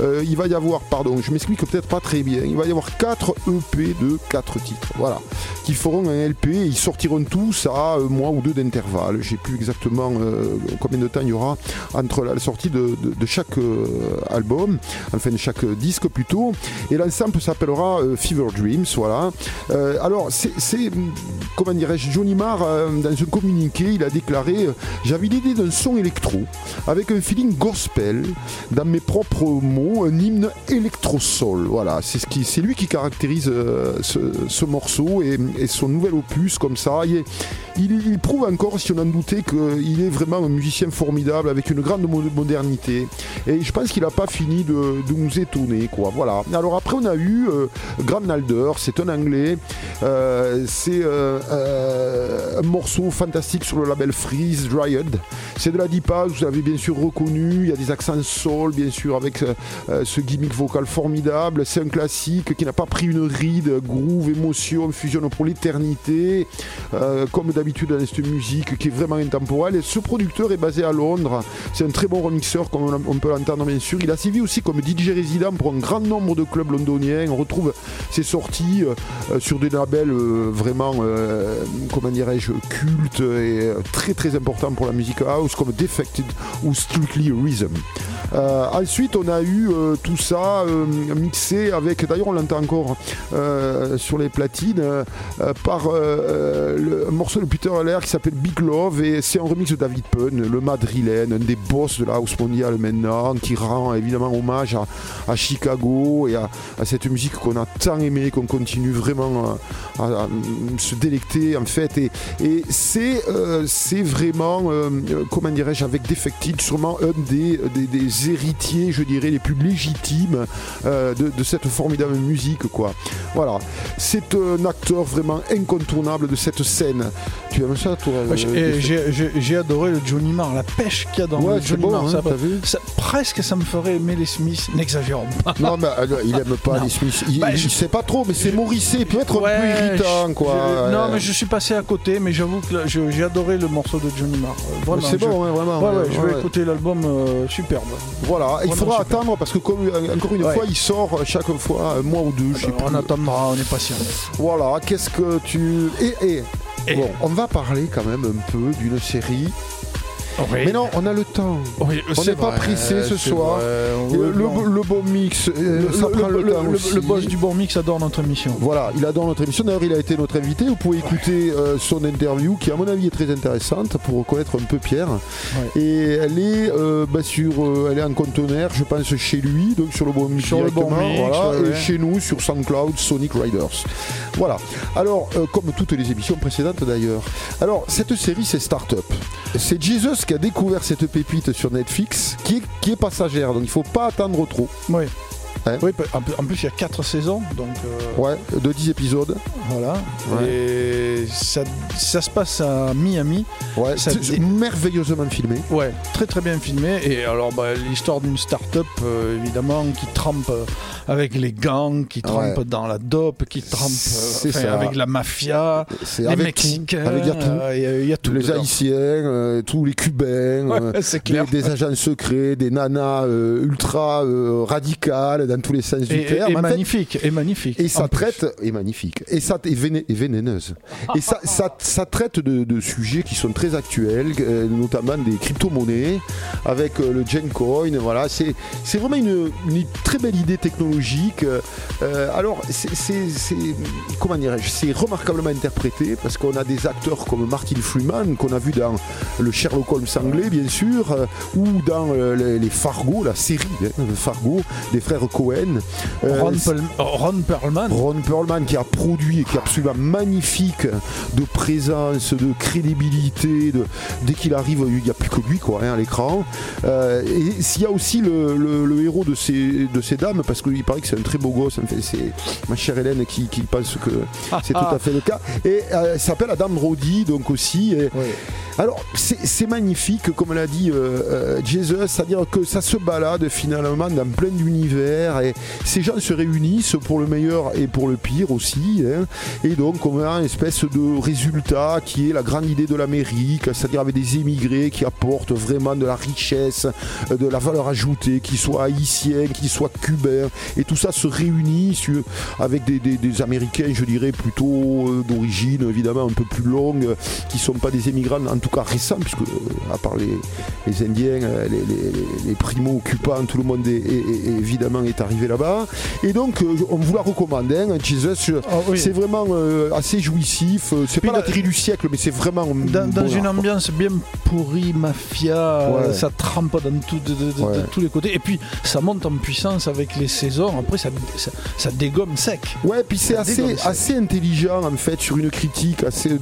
euh, il va y avoir, pardon, je m'explique peut-être pas très bien, il va y avoir quatre EP de quatre titres, voilà, qui feront un LP et ils sortiront tous à un mois ou deux d'intervalle. J'ai plus exactement euh, combien de temps il y aura entre la sortie de, chaque euh, album, enfin de chaque disque plutôt. Et l'ensemble s'appellera Fever Dreams, voilà. Alors c'est, comment dirais-je, Johnny Marr dans un communiqué, il a déclaré j'avais l'idée d'un son électro avec un feeling gospel, dans mes propres mots, un hymne électro-soul. Voilà, c'est ce lui qui caractérise euh, ce, ce morceau et, son nouvel opus comme ça. Il, il- prouve encore, si on en doutait, qu'il est vraiment un musicien formidable avec une grande mo- modernité. Et je pense qu'il n'a pas fini de, de nous étonner, quoi. Voilà. Alors après, on a eu euh, Graham Nalder, c'est un anglais. Euh, c'est euh, un morceau fantastique sur le label Freeze Dryad. C'est de la house, vous avez bien sûr reconnu. Il y a des accents soul, bien sûr, avec euh, euh, ce gimmick vocal formidable. C'est un classique qui n'a pas pris une ride. Groove, émotion, fusionne pour l'éternité. Euh, comme d'habitude dans cette musique qui est vraiment intemporelle. Et ce producteur est basé à Londres. C'est un très bon remixeur, comme on, peut l'entendre bien sûr. Il a servi aussi comme DJ résident pour un grand nombre de clubs londoniens. On retrouve ses sorties sur des labels vraiment, comment dirais-je, cultes et très très importants pour la musique house, comme Defected ou Strictly Rhythm. Euh, ensuite, on a eu euh, tout ça euh, mixé avec, d'ailleurs, on l'entend encore sur les platines, par le morceau de Peter Heller qui s'appelle Big Love et c'est un remix de David Penn, le madrilène, un des boss de la house mondiale maintenant, qui rend évidemment hommage à, Chicago et à, cette musique qu'on a tant aimée, qu'on continue vraiment à, à se délecter en fait. Et, c'est vraiment, comment dirais-je, avec Defected, sûrement un des héritiers, je dirais, les plus légitimes euh, de, de cette formidable musique, quoi. Voilà. C'est un acteur vraiment incontournable de cette scène. Tu aimes ça, toi Ouais, j'ai- euh, J'ai adoré le Johnny Marr, la pêche qu'il y a dans Ouais, le Johnny bon, Marr. hein, ça, t'as vu ça- presque ça me ferait aimer les Smiths, n'exagérons pas. Non, mais euh, il aime pas Non. les Smiths. Il, Bah, il je- sait pas trop, mais c'est Morrissey. Il peut être un Ouais, peu irritant, je- quoi. je- non, mais je suis passé à côté, mais j'avoue que j'ai adoré le morceau de Johnny Marr. Vraiment, C'est bon, ouais, vraiment. Ouais, ouais, ouais, je vais écouter l'album euh, superbe. Voilà, il faudra attendre parce que, comme, euh, encore une Ouais. fois, il sort chaque fois un mois ou deux. je sais Alors, on plus. attendra, on est patient. Voilà, qu'est-ce que tu. Et, et, Et- Bon, on va parler quand même un peu d'une série. Oui. Mais non, on a le temps. Oui, On n'est pas pressé ce soir. vrai. Le, non. le bon mix, euh, Le- ça le- prend le, le- temps le- aussi. le boss du bon mix adore notre émission. Voilà, il adore notre émission. D'ailleurs, il a été notre invité. Vous pouvez écouter euh, son interview qui, à mon avis, est très intéressante pour connaître un peu Pierre. Et elle est, euh, bah, sur, euh, elle est en conteneur, je pense, chez lui, donc sur le bon mix. Sur le Bon directement, Mix, voilà, ouais, et chez nous sur SoundCloud, Sonic Riders. Voilà. Alors, comme toutes les émissions précédentes d'ailleurs. Alors, cette série, c'est Startup. C'est Jesus qui a découvert cette pépite sur Netflix, qui est, qui est passagère, donc il faut pas attendre trop. Oui. Ouais. Oui, en plus- il y a 4 saisons, donc euh, Ouais, de 10 épisodes. voilà. Ouais. Et ça, ça se passe à Miami. Ouais, Ça c'est merveilleusement filmé. Ouais, très très bien filmé. Et alors, bah, l'histoire d'une start-up, euh, évidemment, qui trempe euh, avec les gangs, qui trempe Ouais. dans la dope, qui trempe C'est enfin, ça. avec la mafia, les avec Mexicains. il y a tout. euh, Il y a- il y, a tout. les dedans. Haïtiens, euh, tous les Cubains, Ouais, euh, des, agents secrets, des nanas euh, ultra euh, radicales dans tous les sens du Et, terme. et En fait, magnifique, et magnifique. et ça plus. traite, et magnifique, et ça véné- et vénéneuse. Et ça, ça, ça traite de, de sujets qui sont très actuels, notamment des crypto-monnaies, avec le Gencoin. Voilà, c'est c'est vraiment une, une très belle idée technologique mythologique. Euh, alors, c'est, comment dirais-je, c'est remarquablement interprété parce qu'on a des acteurs comme Martin Freeman qu'on a vu dans le Sherlock Holmes anglais, bien sûr, euh, ou dans euh, les, les Fargo, la série hein, Fargo des frères Cohen. Euh, Ron, Perlman. Ron Perlman qui a produit et qui est absolument magnifique de présence, de crédibilité. De, dès qu'il arrive, il n'y a plus que lui quoi, hein, à l'écran. Euh, et s'il y a aussi le, le- le héros de ces, de ces dames, parce qu'il paraît que c'est un très beau gosse, enfin, c'est ma chère Hélène qui, qui pense que c'est tout à fait le cas. Et euh, elle s'appelle Adam Brody, donc aussi. et- alors, c'est magnifique, comme l'a dit euh, euh, Jesus, c'est-à-dire que ça se balade finalement dans plein d'univers et ces gens se réunissent pour le meilleur et pour le pire aussi. hein. et donc, on a une espèce de résultat qui est la grande idée de l'Amérique, c'est-à-dire avec des émigrés qui apportent vraiment de la richesse, de la valeur ajoutée, qu'ils soient haïtiens, qu'ils soient cubains, et tout ça se réunit sur- avec des, des- des Américains, je dirais, plutôt euh, d'origine évidemment un peu plus longue, qui sont pas des émigrants, en tout cas récents, puisque euh, à part les, les Indiens, euh, les, les- les primo-occupants, tout le monde est, est- est- évidemment est arrivé là-bas. Et donc, on vous la recommande, hein, Jesus. Ah oui. C'est vraiment euh, assez jouissif. C'est pas la série du siècle, mais c'est vraiment Dans, une art, quoi. ambiance bien pourrie, mafia, Ouais. ça trempe dans tout- de, de- de- Ouais. de tous les côtés. Et puis ça monte en puissance avec les saisons. Après, ça, ça, ça dégomme sec. Ouais, puis c'est assez, assez intelligent en fait sur une critique assez de,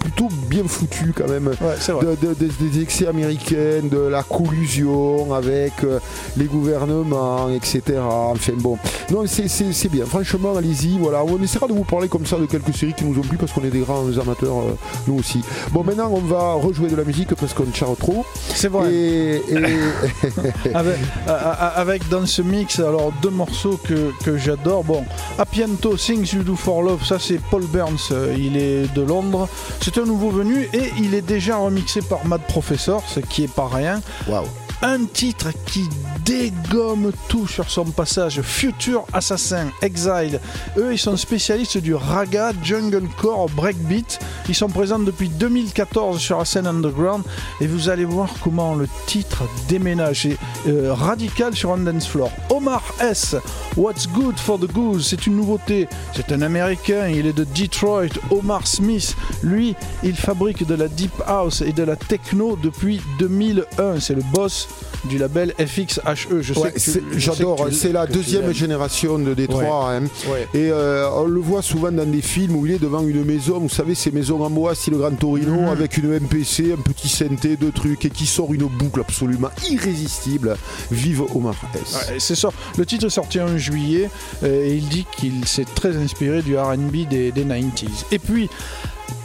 plutôt bien foutue quand même. Ouais, c'est vrai. de- de- de- des excès américains, de la collusion avec euh, les gouvernements, etc. Enfin bon, non, c'est- bien. Franchement, allez-y. Voilà, on essaiera de vous parler comme ça de quelques séries qui nous ont plu parce qu'on est des grands amateurs, euh, nous aussi. Bon, maintenant, on va rejouer de la musique parce qu'on charre trop. C'est vrai. Et, et- avec, a- avec dans ce mix alors deux morceaux que, j'adore. Bon Apiento Things You Do For Love ça c'est Paul Burns euh, il est de Londres. C'est un nouveau venu et il est déjà remixé par Mad Professor ce qui est pas rien. Waouh. Un titre qui dégomme tout sur son passage. Future Assassin Exile. Eux ils sont spécialistes du raga junglecore breakbeat. Ils sont présents depuis 2014 sur la scène underground. Et vous allez voir comment le titre déménage. C'est, euh, radical sur un dance floor. Omar S. What's Good for the Goose? C'est une nouveauté. C'est un américain. Il est de Detroit. Omar Smith lui il fabrique de la deep house et de la techno depuis 2001 c'est le boss du label FXHE je sais Ouais, sais j'adore. C'est la deuxième génération de Détroit. hein. Ouais. Et euh, on le voit souvent dans des films où il est devant une maison, vous savez, ces maisons en bois, style Gran Torino, Mhm. avec une MPC, un petit synthé, deux trucs, et qui sort une boucle absolument irrésistible. Vive Omar S. C'est ça. Le titre est sorti en juillet euh, et il dit qu'il s'est très inspiré du RB des, des 90s. Et puis,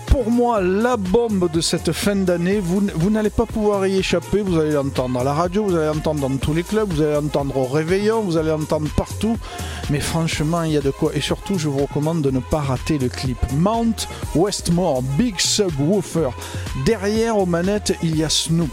pour moi, la bombe de cette fin d'année, vous, n'allez pas pouvoir y échapper. Vous allez l'entendre à la radio, vous allez l'entendre dans tous les clubs, vous allez l'entendre au réveillon, vous allez l'entendre partout. Mais franchement, il y a de quoi. Et surtout, je vous recommande de ne pas rater le clip. Mount Westmore, Big Subwoofer. Derrière aux manettes, il y a Snoop.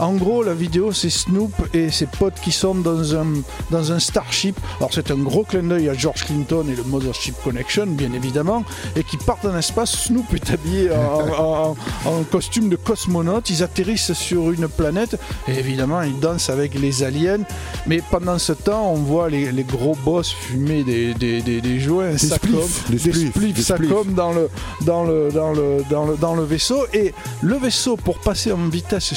En gros, la vidéo, c'est Snoop et ses potes qui sont dans un, dans un Starship. Alors, c'est un gros clin d'œil à George Clinton et le Mothership Connection, bien évidemment, et qui partent en espace. Snoop est habillé en, en- en costume de cosmonaute. Ils atterrissent sur une planète et évidemment, ils dansent avec les aliens. Mais pendant ce temps, on voit les, les gros boss fumer des, des, des, des joints, spliffs, des spliffs, spliffs, des spliffs. dans le, dans, le, dans, le, dans, le, dans le vaisseau. Et le vaisseau, pour passer en vitesse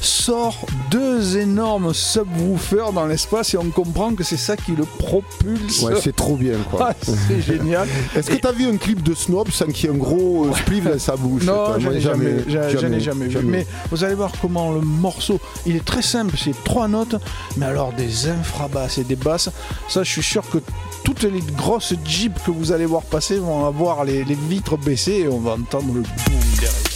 sort deux énormes subwoofers dans l'espace et on comprend que c'est ça qui le propulse. Ouais, c'est trop bien, quoi. Ah, c'est génial. Est-ce que tu as vu un clip de Snob sans qu'il y ait un gros euh, spliff dans sa bouche Non, j'en ai jamais, vu. Mais vous allez voir comment le morceau, il est très simple, c'est trois notes, mais alors des infrabasses et des basses. Ça, je suis sûr que toutes les grosses jeeps que vous allez voir passer vont avoir les, les vitres baissées et on va entendre le boom derrière.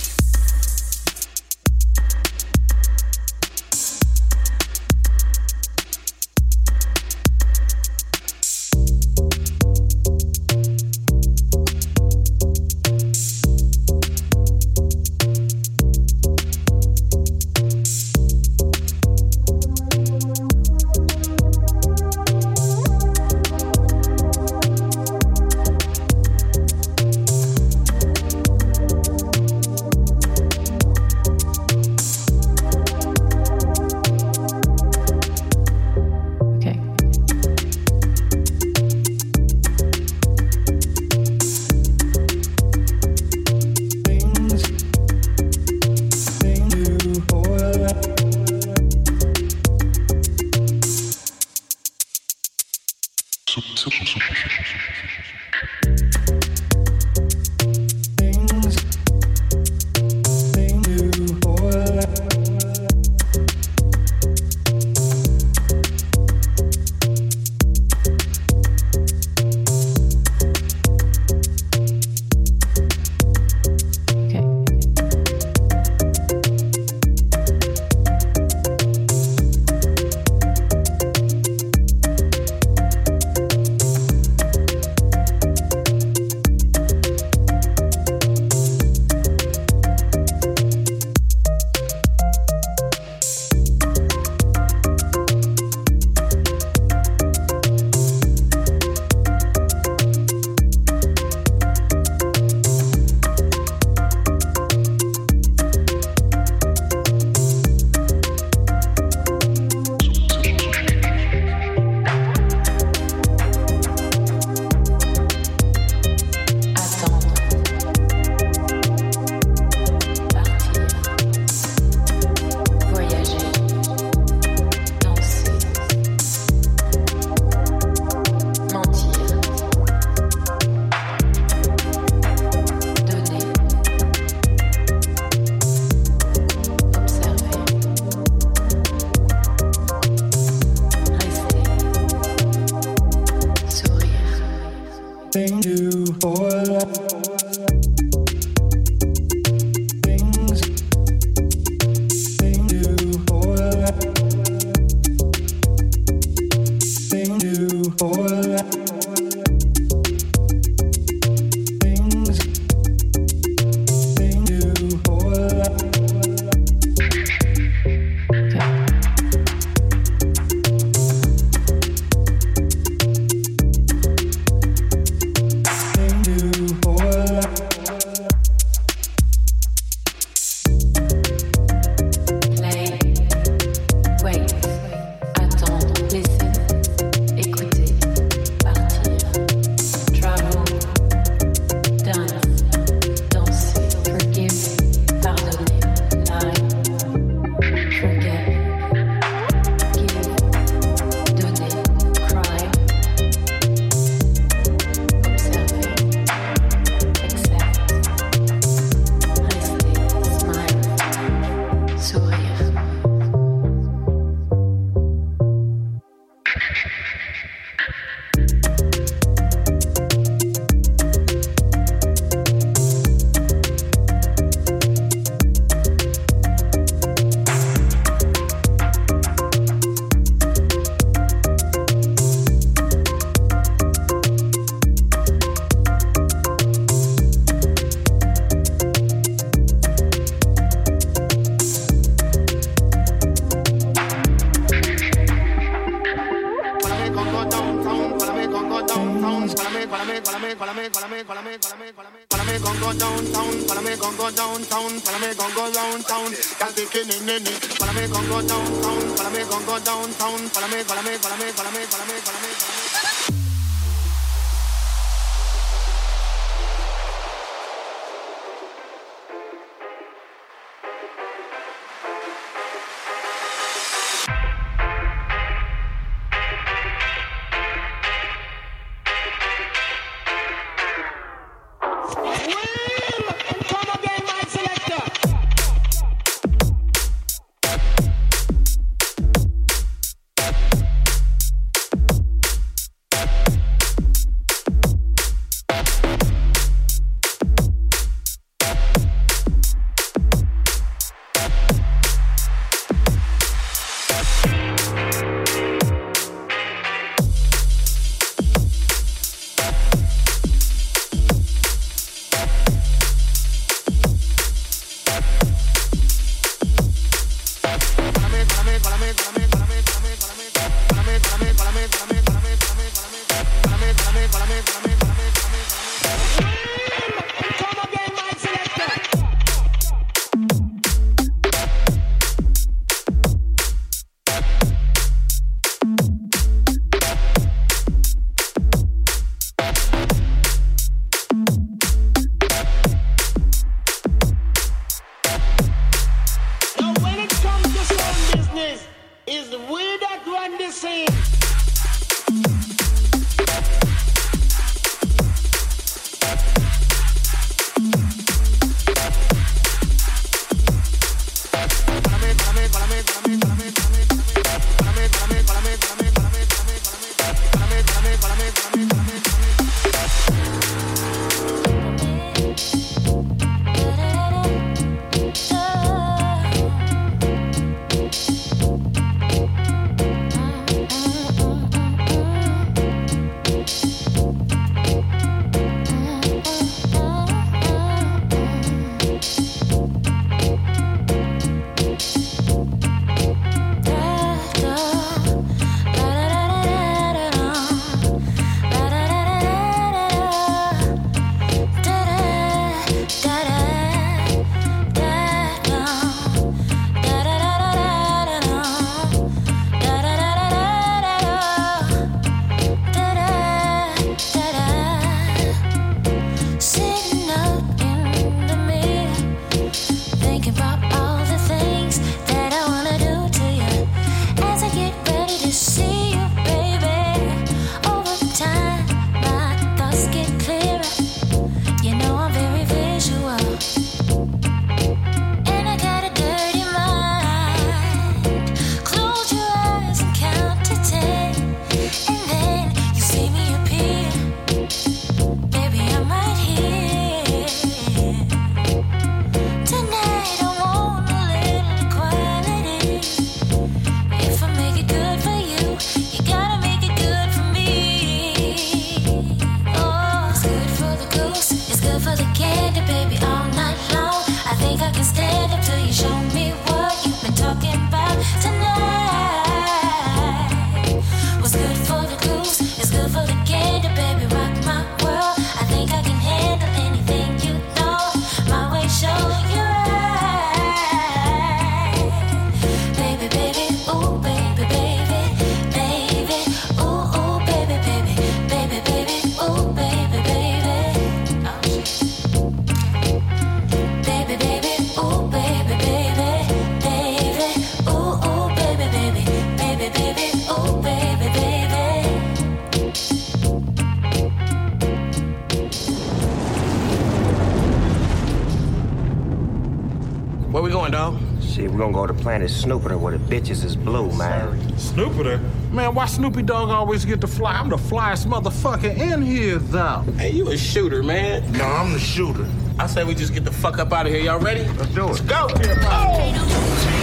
Snoopy Dogg always get to fly? I'm the flyest motherfucker in here, though. Hey, you a shooter, man. No, I'm the shooter. I say we just get the fuck up out of here. Y'all ready? Let's do it. Let's go. Party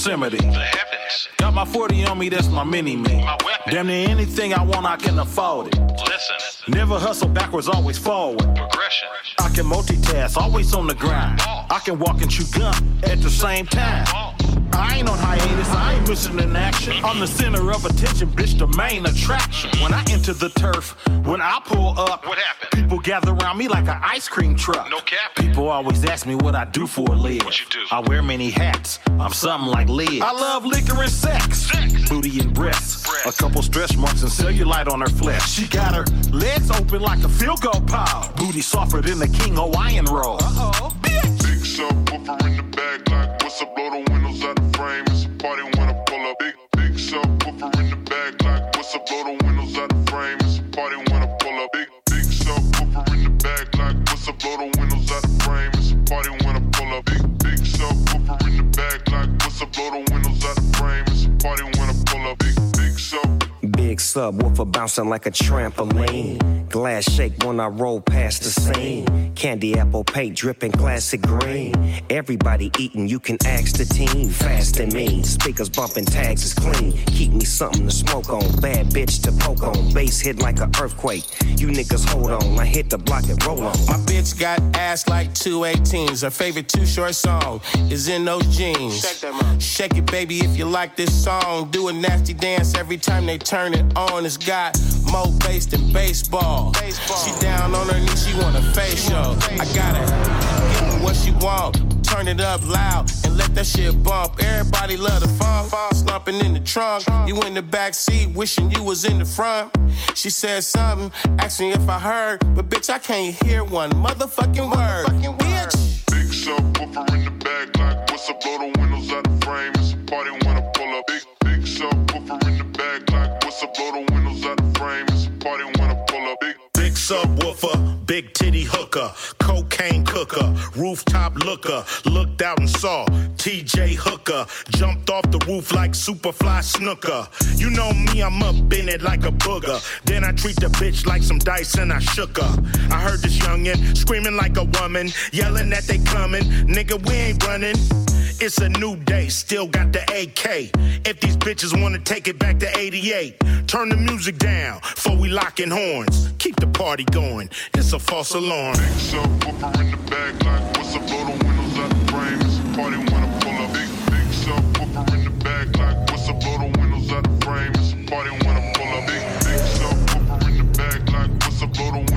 Yosemite. The heavens. Got my 40 on me, that's my mini me. Damn near anything I want, I can afford it. Listen. Never hustle backwards, always forward. Progression. I can multitask, always on the grind. I can walk and chew gum at the same time. I ain't on hiatus, I ain't missing in action. I'm the center of attention, bitch, the main attraction. When I enter the turf, when I pull up, what happened? Gather around me like an ice cream truck. No cap. People always ask me what I do for a living. What you do? I wear many hats. I'm something like Liz. I love liquor and sex. sex. Booty and breasts. A couple stretch marks and cellulite on her flesh. She got her legs open like a field goal pile. Booty softer than the King Hawaiian roll. Uh-oh. Big subwoofer in the bag like what's up? Subwoofer bouncing like a trampoline. Glass shake when I roll past the scene. Candy apple paint dripping classic green. Everybody eating, you can ask the team. Fast and mean, speakers bumping, tags is clean. Keep me something to smoke on. Bad bitch to poke on. Bass hit like an earthquake. You niggas hold on. I hit the block and roll on. My bitch got ass like two 18s. Her favorite two short song is in those jeans. Shake it, baby, if you like this song. Do a nasty dance every time they turn it on. It's got more bass than baseball. She down on her knees, she want a facial. I got it. Give her what she want. Turn it up loud and let that shit bump. Everybody love the funk. Slumping in the trunk. You in the back seat, wishing you was in the front. She said something, asked me if I heard, but bitch, I can't hear one motherfucking word. Bitch. Big subwoofer in the back, like what's up? Blow the windows out the frame. It's a party when I pull up big, big subwoofer in the back, like up? Blow the windows out the frame. It's a party when I pull up big. Big subwoofer, big titty hooker, cocaine cooker, rooftop looker. Looked out and saw TJ Hooker. Jumped off the roof like Superfly Snooker. You know me, I'm up in it like a booger. Then I treat the bitch like some dice and I shook her. I heard this youngin' screaming like a woman, yelling that they coming. Nigga, we ain't running. It's a new day, still got the AK. If these bitches wanna take it back to 88, turn the music down before we lock in horns. Keep the party going, it's a false alarm. Big subwoofer in the bag like what's up? Blow the windows out the frame. It's a party when I pull up big, big subwoofer in the bag like what's up? Blow the windows out the frame. It's a party when I pull up big, big subwoofer in the bag like what's up? Blow the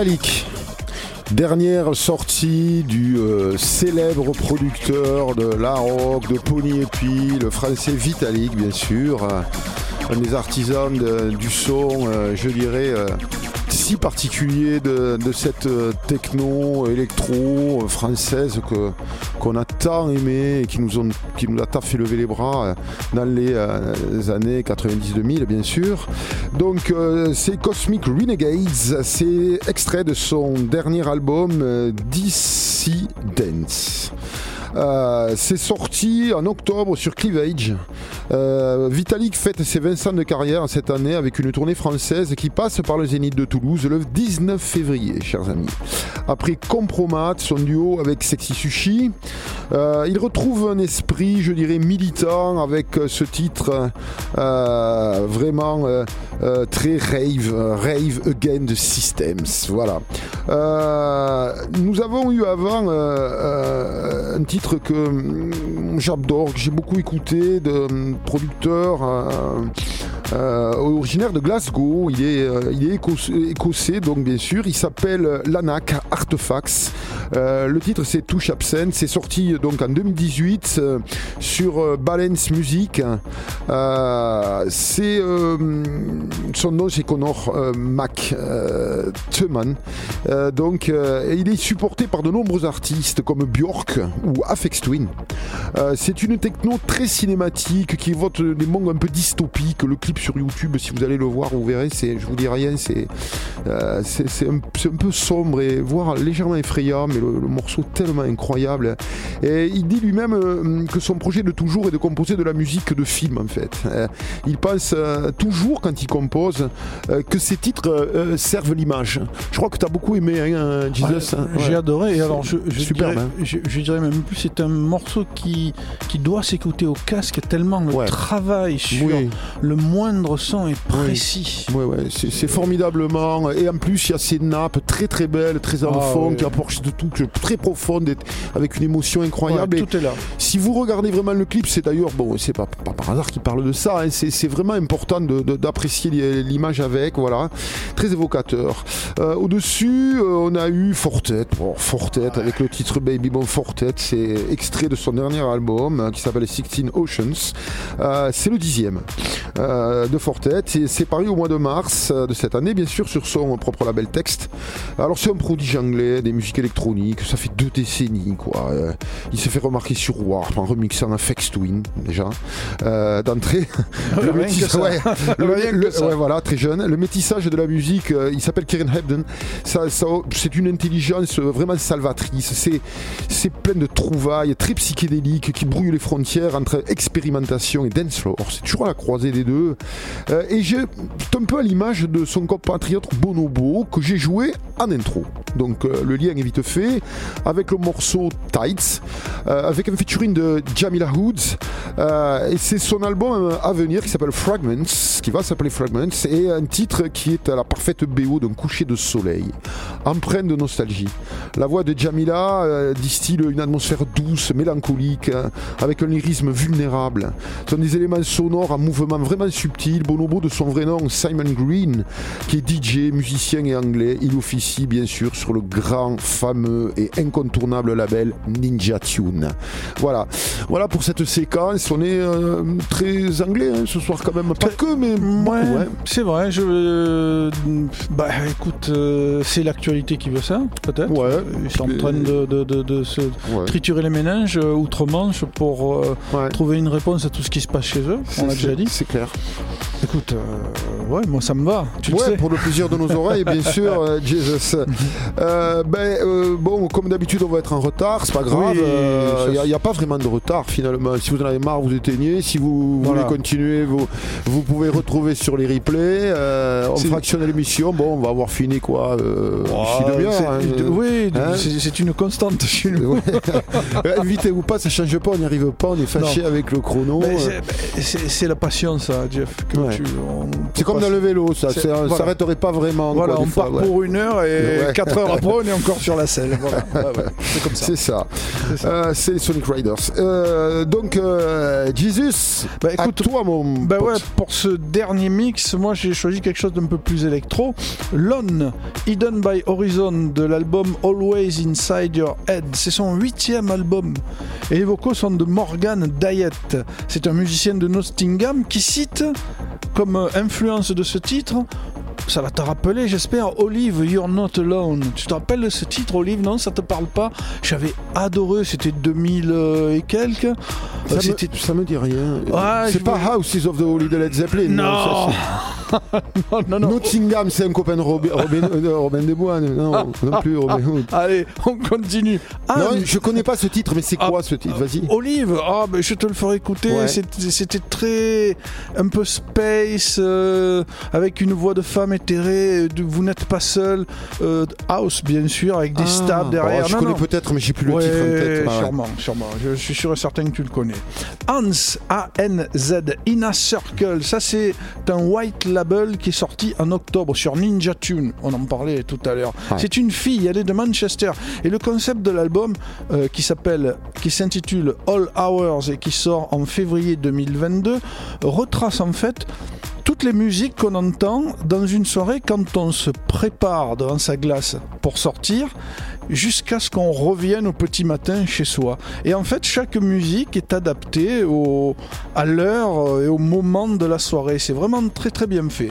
Vitalik. Dernière sortie du euh, célèbre producteur de la rock, de Pony et Puis, le français Vitalik, bien sûr. Un des artisans du son, euh, je dirais, euh, si particulier de, cette techno électro française que qu'on a tant aimé et qui nous, ont, qui nous a fait lever les bras euh, dans les, euh, années 90-2000 bien sûr. Donc euh, c'est Cosmic Renegades, c'est extrait de son dernier album euh, Dissidence. Euh, c'est sorti en octobre sur Cleavage. Euh, Vitalik fête ses 20 ans de carrière cette année avec une tournée française qui passe par le Zénith de Toulouse le 19 février, chers amis. Après Compromat, son duo avec Sexy Sushi, euh, il retrouve un esprit, je dirais, militant avec ce titre vraiment très rave, rave again the systems. Voilà. Nous avons eu avant un titre que hum, j'adore, que j'ai beaucoup écouté, de hum, producteur euh, originaire de Glasgow. Il est, euh, écossais, donc bien sûr. Il s'appelle Lanak Artefacts. Euh, le titre c'est Touch Absent. C'est sorti donc en 2018 euh, sur Balance Music. C'est son nom c'est Connor Mac. Euh, donc il est supporté par de nombreux artistes comme Björk ou Afex Twin. C'est une techno très cinématique qui évoque des mondes un peu dystopiques. Le clip sur YouTube, si vous allez le voir, vous verrez, c'est, je vous dis rien, c'est, euh, c'est, un, peu sombre et voire légèrement effrayant, mais le, le morceau tellement incroyable. Et il dit lui-même euh, que son projet de toujours est de composer de la musique de film en fait. Euh, il pense toujours quand il compose que ses titres servent l'image. Je crois que tu as beaucoup aimé hein, Jesus. hein. J'ai adoré. Et alors, je, je Superbe, dirais, hein. je, je dirais même plus, c'est un morceau qui, qui doit s'écouter au casque tellement le Ouais. travail sur Oui. le moindre son est précis. Ouais, ouais, c'est formidablement. Et en plus, il y a ces nappes très très belles, très en Ah, fond, ouais. qui apportent de tout, très profonde, avec une émotion incroyable. Ouais, tout est là. Si vous regardez vraiment le clip, c'est d'ailleurs, bon, c'est pas, pas par hasard qu'il parle de ça, hein, c'est vraiment important d'apprécier l'image avec, voilà. Très évocateur. Euh, Au-dessus, euh, on a eu Fortet, bon, Fortet avec le titre Baby Bon Fortet, c'est extrait de son dernier album euh, qui s'appelle 16 Oceans. Euh, c'est le dixième euh, de Fortet et c'est paru au mois de mars euh, de cette année, bien sûr, sur son propre label Texte. Alors c'est un prodige anglais des musiques électroniques, ça fait deux décennies quoi. Euh, il s'est fait remarquer sur Warp en remixant un Fex Twin déjà euh, d'entrée. Ouais, le- ouais, voilà, très jeune. Le métissage de la musique, il s'appelle Kieran Hebden. Ça, ça- c'est une intelligence vraiment salvatrice. C'est, c'est plein de trouvailles très psychédéliques qui brouillent les frontières entre expérimentation et dance floor. C'est toujours à la croisée des deux. Euh, et j'ai un peu à l'image de son compatriote Bonobo que j'ai joué en intro. Donc euh, le lien est vite fait avec le morceau Tights, euh, avec un featuring de Jamila Hoods. Euh, et c'est son album à venir qui s'appelle Fragments, qui va s'appeler Fragments, et un titre qui est à la parfaite BO d'un coucher de soleil, empreint de nostalgie. La voix de Jamila distille une atmosphère douce, mélancolique, avec un lyrisme vulnérable. Ce sont des éléments sonores en mouvement vraiment subtil. Bonobo de son vrai nom, Simon Green, qui est DJ, musicien et anglais. Il officie bien sûr sur le grand, fameux et incontournable label Ninja Tune. Voilà, voilà pour cette séquence. On est euh, très anglais hein, ce soir quand même, pas que, mais Ouais, ouais. c'est vrai. Je, euh, bah, écoute, euh, c'est l'actualité qui veut ça, peut-être. Ouais. Ils sont en train de, de- de- de se triturer les méninges euh, outre-Manche pour euh, trouver une réponse à tout ce qui se passe chez eux. On l'a déjà dit. C'est clair. Écoute, euh, ouais, moi ça me va. Tu le ouais, sais. pour le plaisir de nos oreilles, bien sûr, euh, Jesus. Euh, ben, euh, bon, comme d'habitude, on va être en retard, c'est pas grave. Il n'y a, pas vraiment de retard finalement. Si vous en avez marre, vous éteignez. Si vous Voilà. voulez continuer, vous, vous pouvez retrouver sur les replays. On fractionne l'émission. Bon, on va avoir fini quoi. Hein. oui, Hein c'est une constante chez nous. Invitez ou pas, ça change pas, on n'y arrive pas, on est fâché avec le chrono. C'est la passion, ça, Jeff. Que Ouais. tu- on peut C'est comme dans le vélo, ça. Ça voilà. s'arrêterait pas vraiment. Voilà, quoi, on fois, part ouais. pour une heure et Ouais. 4 heures après, on est encore sur la selle. Voilà. C'est comme ça. C'est ça. Euh, c'est Sonic Riders. Euh, donc, euh, Jesus, Bah, à écoute, toi, mon Bah pote. ouais, pour ce dernier mix, moi j'ai choisi quelque chose d'un peu plus électro. Lone, Hidden by Horizon de l'album Always Inside Your Head. C'est son huitième album. Et les vocaux sont de Morgan Diet. C'est un musicien de Nottingham qui cite comme euh, influence de ce titre ça va te rappeler, j'espère, Olive, You're Not Alone. Tu te rappelles de ce titre, Olive? Non, ça te parle pas? J'avais adoré, c'était 2000 euh, et quelques. Euh, Ça, c'était me, ça me dit rien. Ouais, c'est pas veux- Houses of the Holy de Led Zeppelin. Non. ça, c'est- non, non, non. Nottingham, c'est un copain de Robin, Robin, euh, Robin des Bois. Non, non plus Robin Hood. Allez, on continue. Ah, non, mais- je connais pas ce titre, mais c'est quoi ce titre? Vas-y. Olive, ah, ben, je te le ferai écouter. Ouais. C'était très. un peu space, euh, avec une voix de femme éthérée. de Vous n'êtes pas seul. euh, house, bien sûr, avec des Ah, stabs derrière. oh, je connais peut-être, mais j'ai plus le Ouais, titre en tête. Ah ouais. sûrement, sûrement. Je suis sûr et certain que tu le connais. Hans, A-N-Z, Inner Circle. Ça, c'est un white label qui est sorti en octobre sur Ninja Tune. On en parlait tout à l'heure. Ouais. C'est une fille, elle est de Manchester. Et le concept de l'album, euh, qui s'appelle, qui s'intitule All Hours et qui sort en février 2022, retrace en fait toutes les musiques qu'on entend dans une soirée quand on se prépare devant sa glace pour sortir jusqu'à ce qu'on revienne au petit matin chez soi. Et en fait, chaque musique est adaptée à l'heure et au moment de la soirée. C'est vraiment très très bien fait.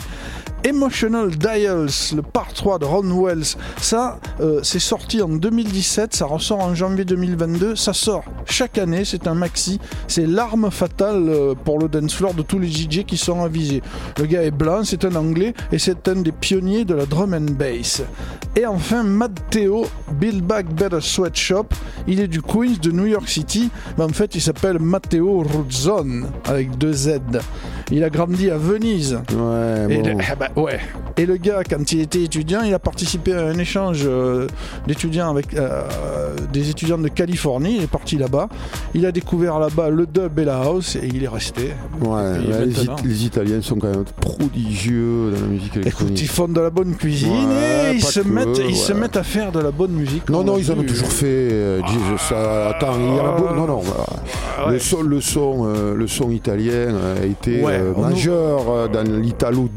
Emotional Dials, le part 3 de Ron Wells, ça euh, c'est sorti en 2017, ça ressort en janvier 2022, ça sort chaque année, c'est un maxi, c'est l'arme fatale euh, pour le dance floor de tous les DJ qui sont avisés. Le gars est blanc, c'est un anglais et c'est un des pionniers de la drum and bass. Et enfin Matteo Build Back Better Sweatshop, il est du Queens de New York City, mais en fait il s'appelle Matteo Ruzzon avec deux Z. Il a grandi à Venise. Ouais, Et bon. le, bah ouais. Et le gars, quand il était étudiant, il a participé à un échange euh, d'étudiants avec euh, des étudiants de Californie. Il est parti là-bas. Il a découvert là-bas le dub et la house et il est resté. Ouais, les, It- les Italiens sont quand même prodigieux dans la musique Écoute, électronique. ils font de la bonne cuisine Ouais, et ils se que, mettent, ils ouais. se mettent à faire de la bonne musique. Non, On non, a ils en ont toujours fait. euh, dis- ça, attends, il y a beaucoup. Non, non. voilà. Ah ouais. Le son, le son, euh, le son italien a été Ouais, euh, on nous- majeur dans l'italo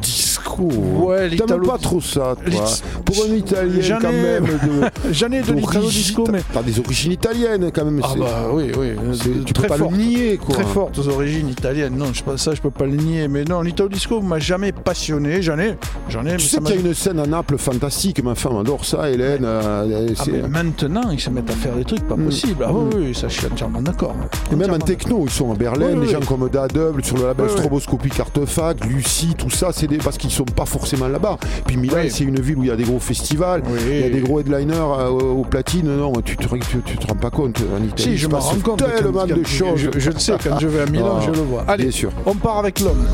Ouais, T'aimes l'italo- pas trop ça, toi Pour un italien, quand même. De, J'en ai de l'italo disco, mais. T'as des origines italiennes, quand même. Ah bah oui, oui. euh, tu peux pas le nier, quoi. Très fortes origines italiennes. Non, ça, je peux pas le nier. Mais non, l'italo disco m'a jamais passionné. J'en ai, j'en ai. Tu sais qu'il y a une scène à Naples fantastique, ma femme adore ça, Hélène. euh, Ah, maintenant, ils se mettent à faire des trucs pas Mm. possibles. Ah oui, Mm. oui, ça, je suis entièrement d'accord. Et même en techno, ils sont à Berlin, oui. gens comme Double sur le label. Stroboscopic Artefact, Lucie, tout ça, c'est des... parce qu'ils sont pas forcément là-bas. Puis Milan, Oui. c'est une ville où il y a des gros festivals, Oui. il y a des gros headliners euh, au platine. Non, tu te, tu, tu te rends pas compte. En Italie, Si, je me rends compte. tellement de quand- choses. Je, je le sais, quand je vais à Milan, Ah, je le vois. Allez, bien sûr. on part avec l'homme.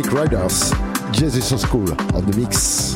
Sonic Riders, Jesus School on the mix.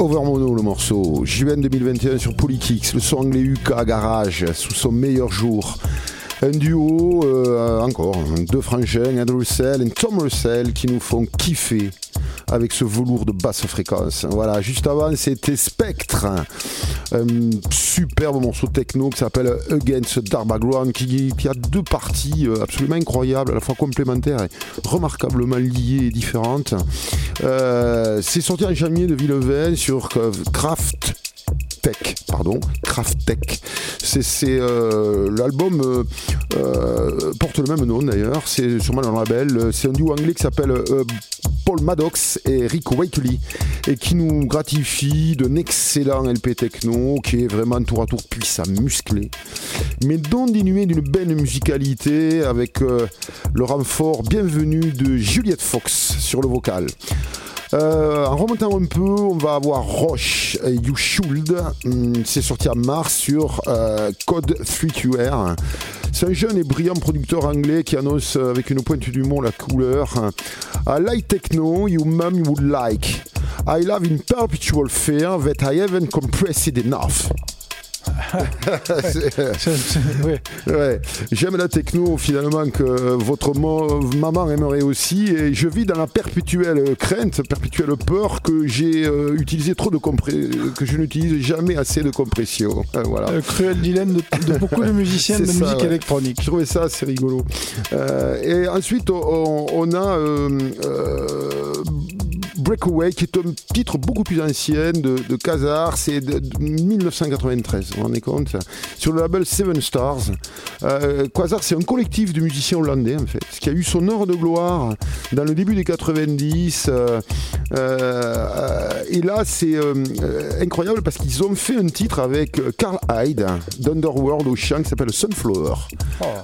Overmono le morceau, juin 2021 sur Polykix, le son anglais UK Garage sous son meilleur jour. Un duo, euh, encore, deux frangins, Andrew Russell et Tom Russell qui nous font kiffer avec ce velours de basse fréquence. Voilà, juste avant c'était Spectre, un superbe morceau techno qui s'appelle Against Dark Background qui, a deux parties euh, absolument incroyables, à la fois complémentaires et remarquablement liées et différentes. Euh, c'est sorti en janvier de Villeven sur Craft Pardon, Craft Tech. C'est euh, l'album euh, euh, porte le même nom d'ailleurs. C'est sûrement un label. C'est un duo anglais qui s'appelle Paul Maddox et Rick Wakely et qui nous gratifie d'un excellent LP techno qui est vraiment tour à tour puissant, musclé, mais dont dénué d'une belle musicalité avec le renfort bienvenu de Juliette Fox sur le vocal. Euh, en remontant un peu, on va avoir Roche, euh, You Should. Hum, C'est sorti en mars sur euh, Code 3QR. C'est un jeune et brillant producteur anglais qui annonce euh, avec une pointe d'humour la couleur. I like techno, you mum would like. I love in perpetual fear that I haven't compressed enough. ouais. Ouais. J'aime la techno finalement que votre mo- maman aimerait aussi et je vis dans la perpétuelle crainte, perpétuelle peur que j'ai euh, utilisé trop de que je n'utilise jamais assez de compression. Euh, voilà. Le cruel dilemme de, de beaucoup de musiciens de ça, musique ouais. électronique. Je trouvais ça assez rigolo. Euh, et ensuite, on, on a euh, euh, Breakaway, qui est un titre beaucoup plus ancien de, de Kazar, c'est de, de 1993, vous vous rendez compte Sur le label Seven Stars. Euh, Quasar, c'est un collectif de musiciens hollandais, en fait, qui a eu son heure de gloire dans le début des 90. euh, euh, et là, c'est euh, euh, incroyable parce qu'ils ont fait un titre avec euh, Carl Hyde d'Underworld au chant qui s'appelle Sunflower.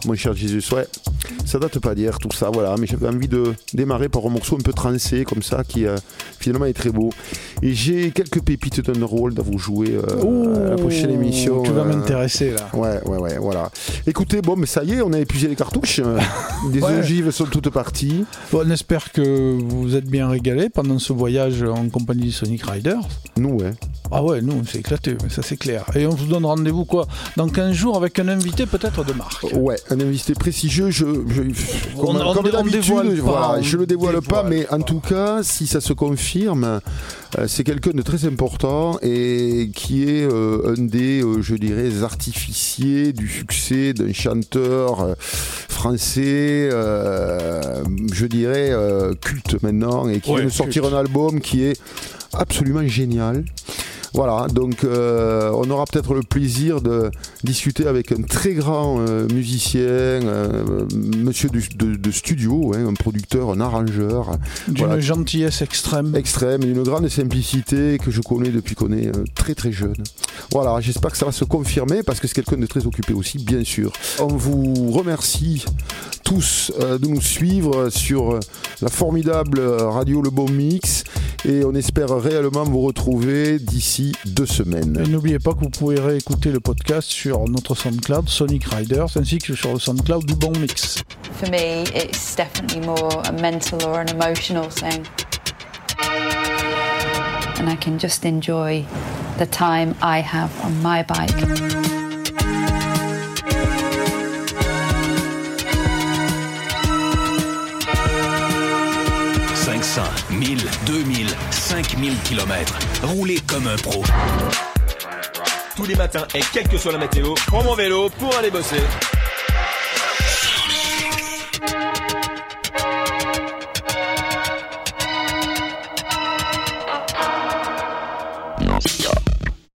Mon cher Jésus, ouais. Ça date pas d'hier tout ça, voilà. Mais j'avais envie de démarrer par un morceau un peu trancé comme ça qui finalement est très beau. Et j'ai quelques pépites d'Underworld à vous jouer euh, à la prochaine émission. Tu vas euh, m'intéresser là. Ouais, ouais, ouais, voilà. Écoutez, bon, mais ça y est, on a épuisé les cartouches. Ouais. ogives sont toutes parties. Bon, on espère que vous vous êtes bien régalés pendant ce voyage en compagnie de Sonic Riders. Nous, ouais. Ah ouais, nous, on s'est éclaté, mais ça c'est clair. Et on vous donne rendez-vous quoi Dans 15 jours avec un invité peut-être de marque. Ouais, un invité prestigieux, je, je- On- comme, on- comme on d'habitude, dévoile pas, voilà, on je le dévoile, pas, mais en tout cas, si ça se confirme, euh, c'est quelqu'un de très important et qui est euh, un des, euh, je dirais, artificiers du succès d'un chanteur euh, français, je dirais, culte maintenant et qui Ouais, vient de sortir culte. un album qui est absolument génial. Voilà, donc euh, on aura peut-être le plaisir de discuter avec un très grand euh, musicien, euh, monsieur du- de, de studio, hein, un producteur, un arrangeur. D'une Voilà, gentillesse extrême. extrême, d'une grande simplicité que je connais depuis qu'on est très très jeune. Voilà, j'espère que ça va se confirmer parce que c'est quelqu'un de très occupé aussi, bien sûr. On vous remercie tous de nous suivre sur la formidable radio Le Bon Mix et on espère réellement vous retrouver d'ici deux semaines. Et n'oubliez pas que vous pouvez réécouter le podcast sur notre SoundCloud, Sonic Riders, ainsi que sur le SoundCloud du Bon Mix. For me, it's definitely more a mental or an emotional thing. And I can just enjoy the time I have on my bike. 500, 1000, 2000, 5000 km. Roulez comme un pro. Tous les matins et quelle que soit la météo, prends mon vélo pour aller bosser.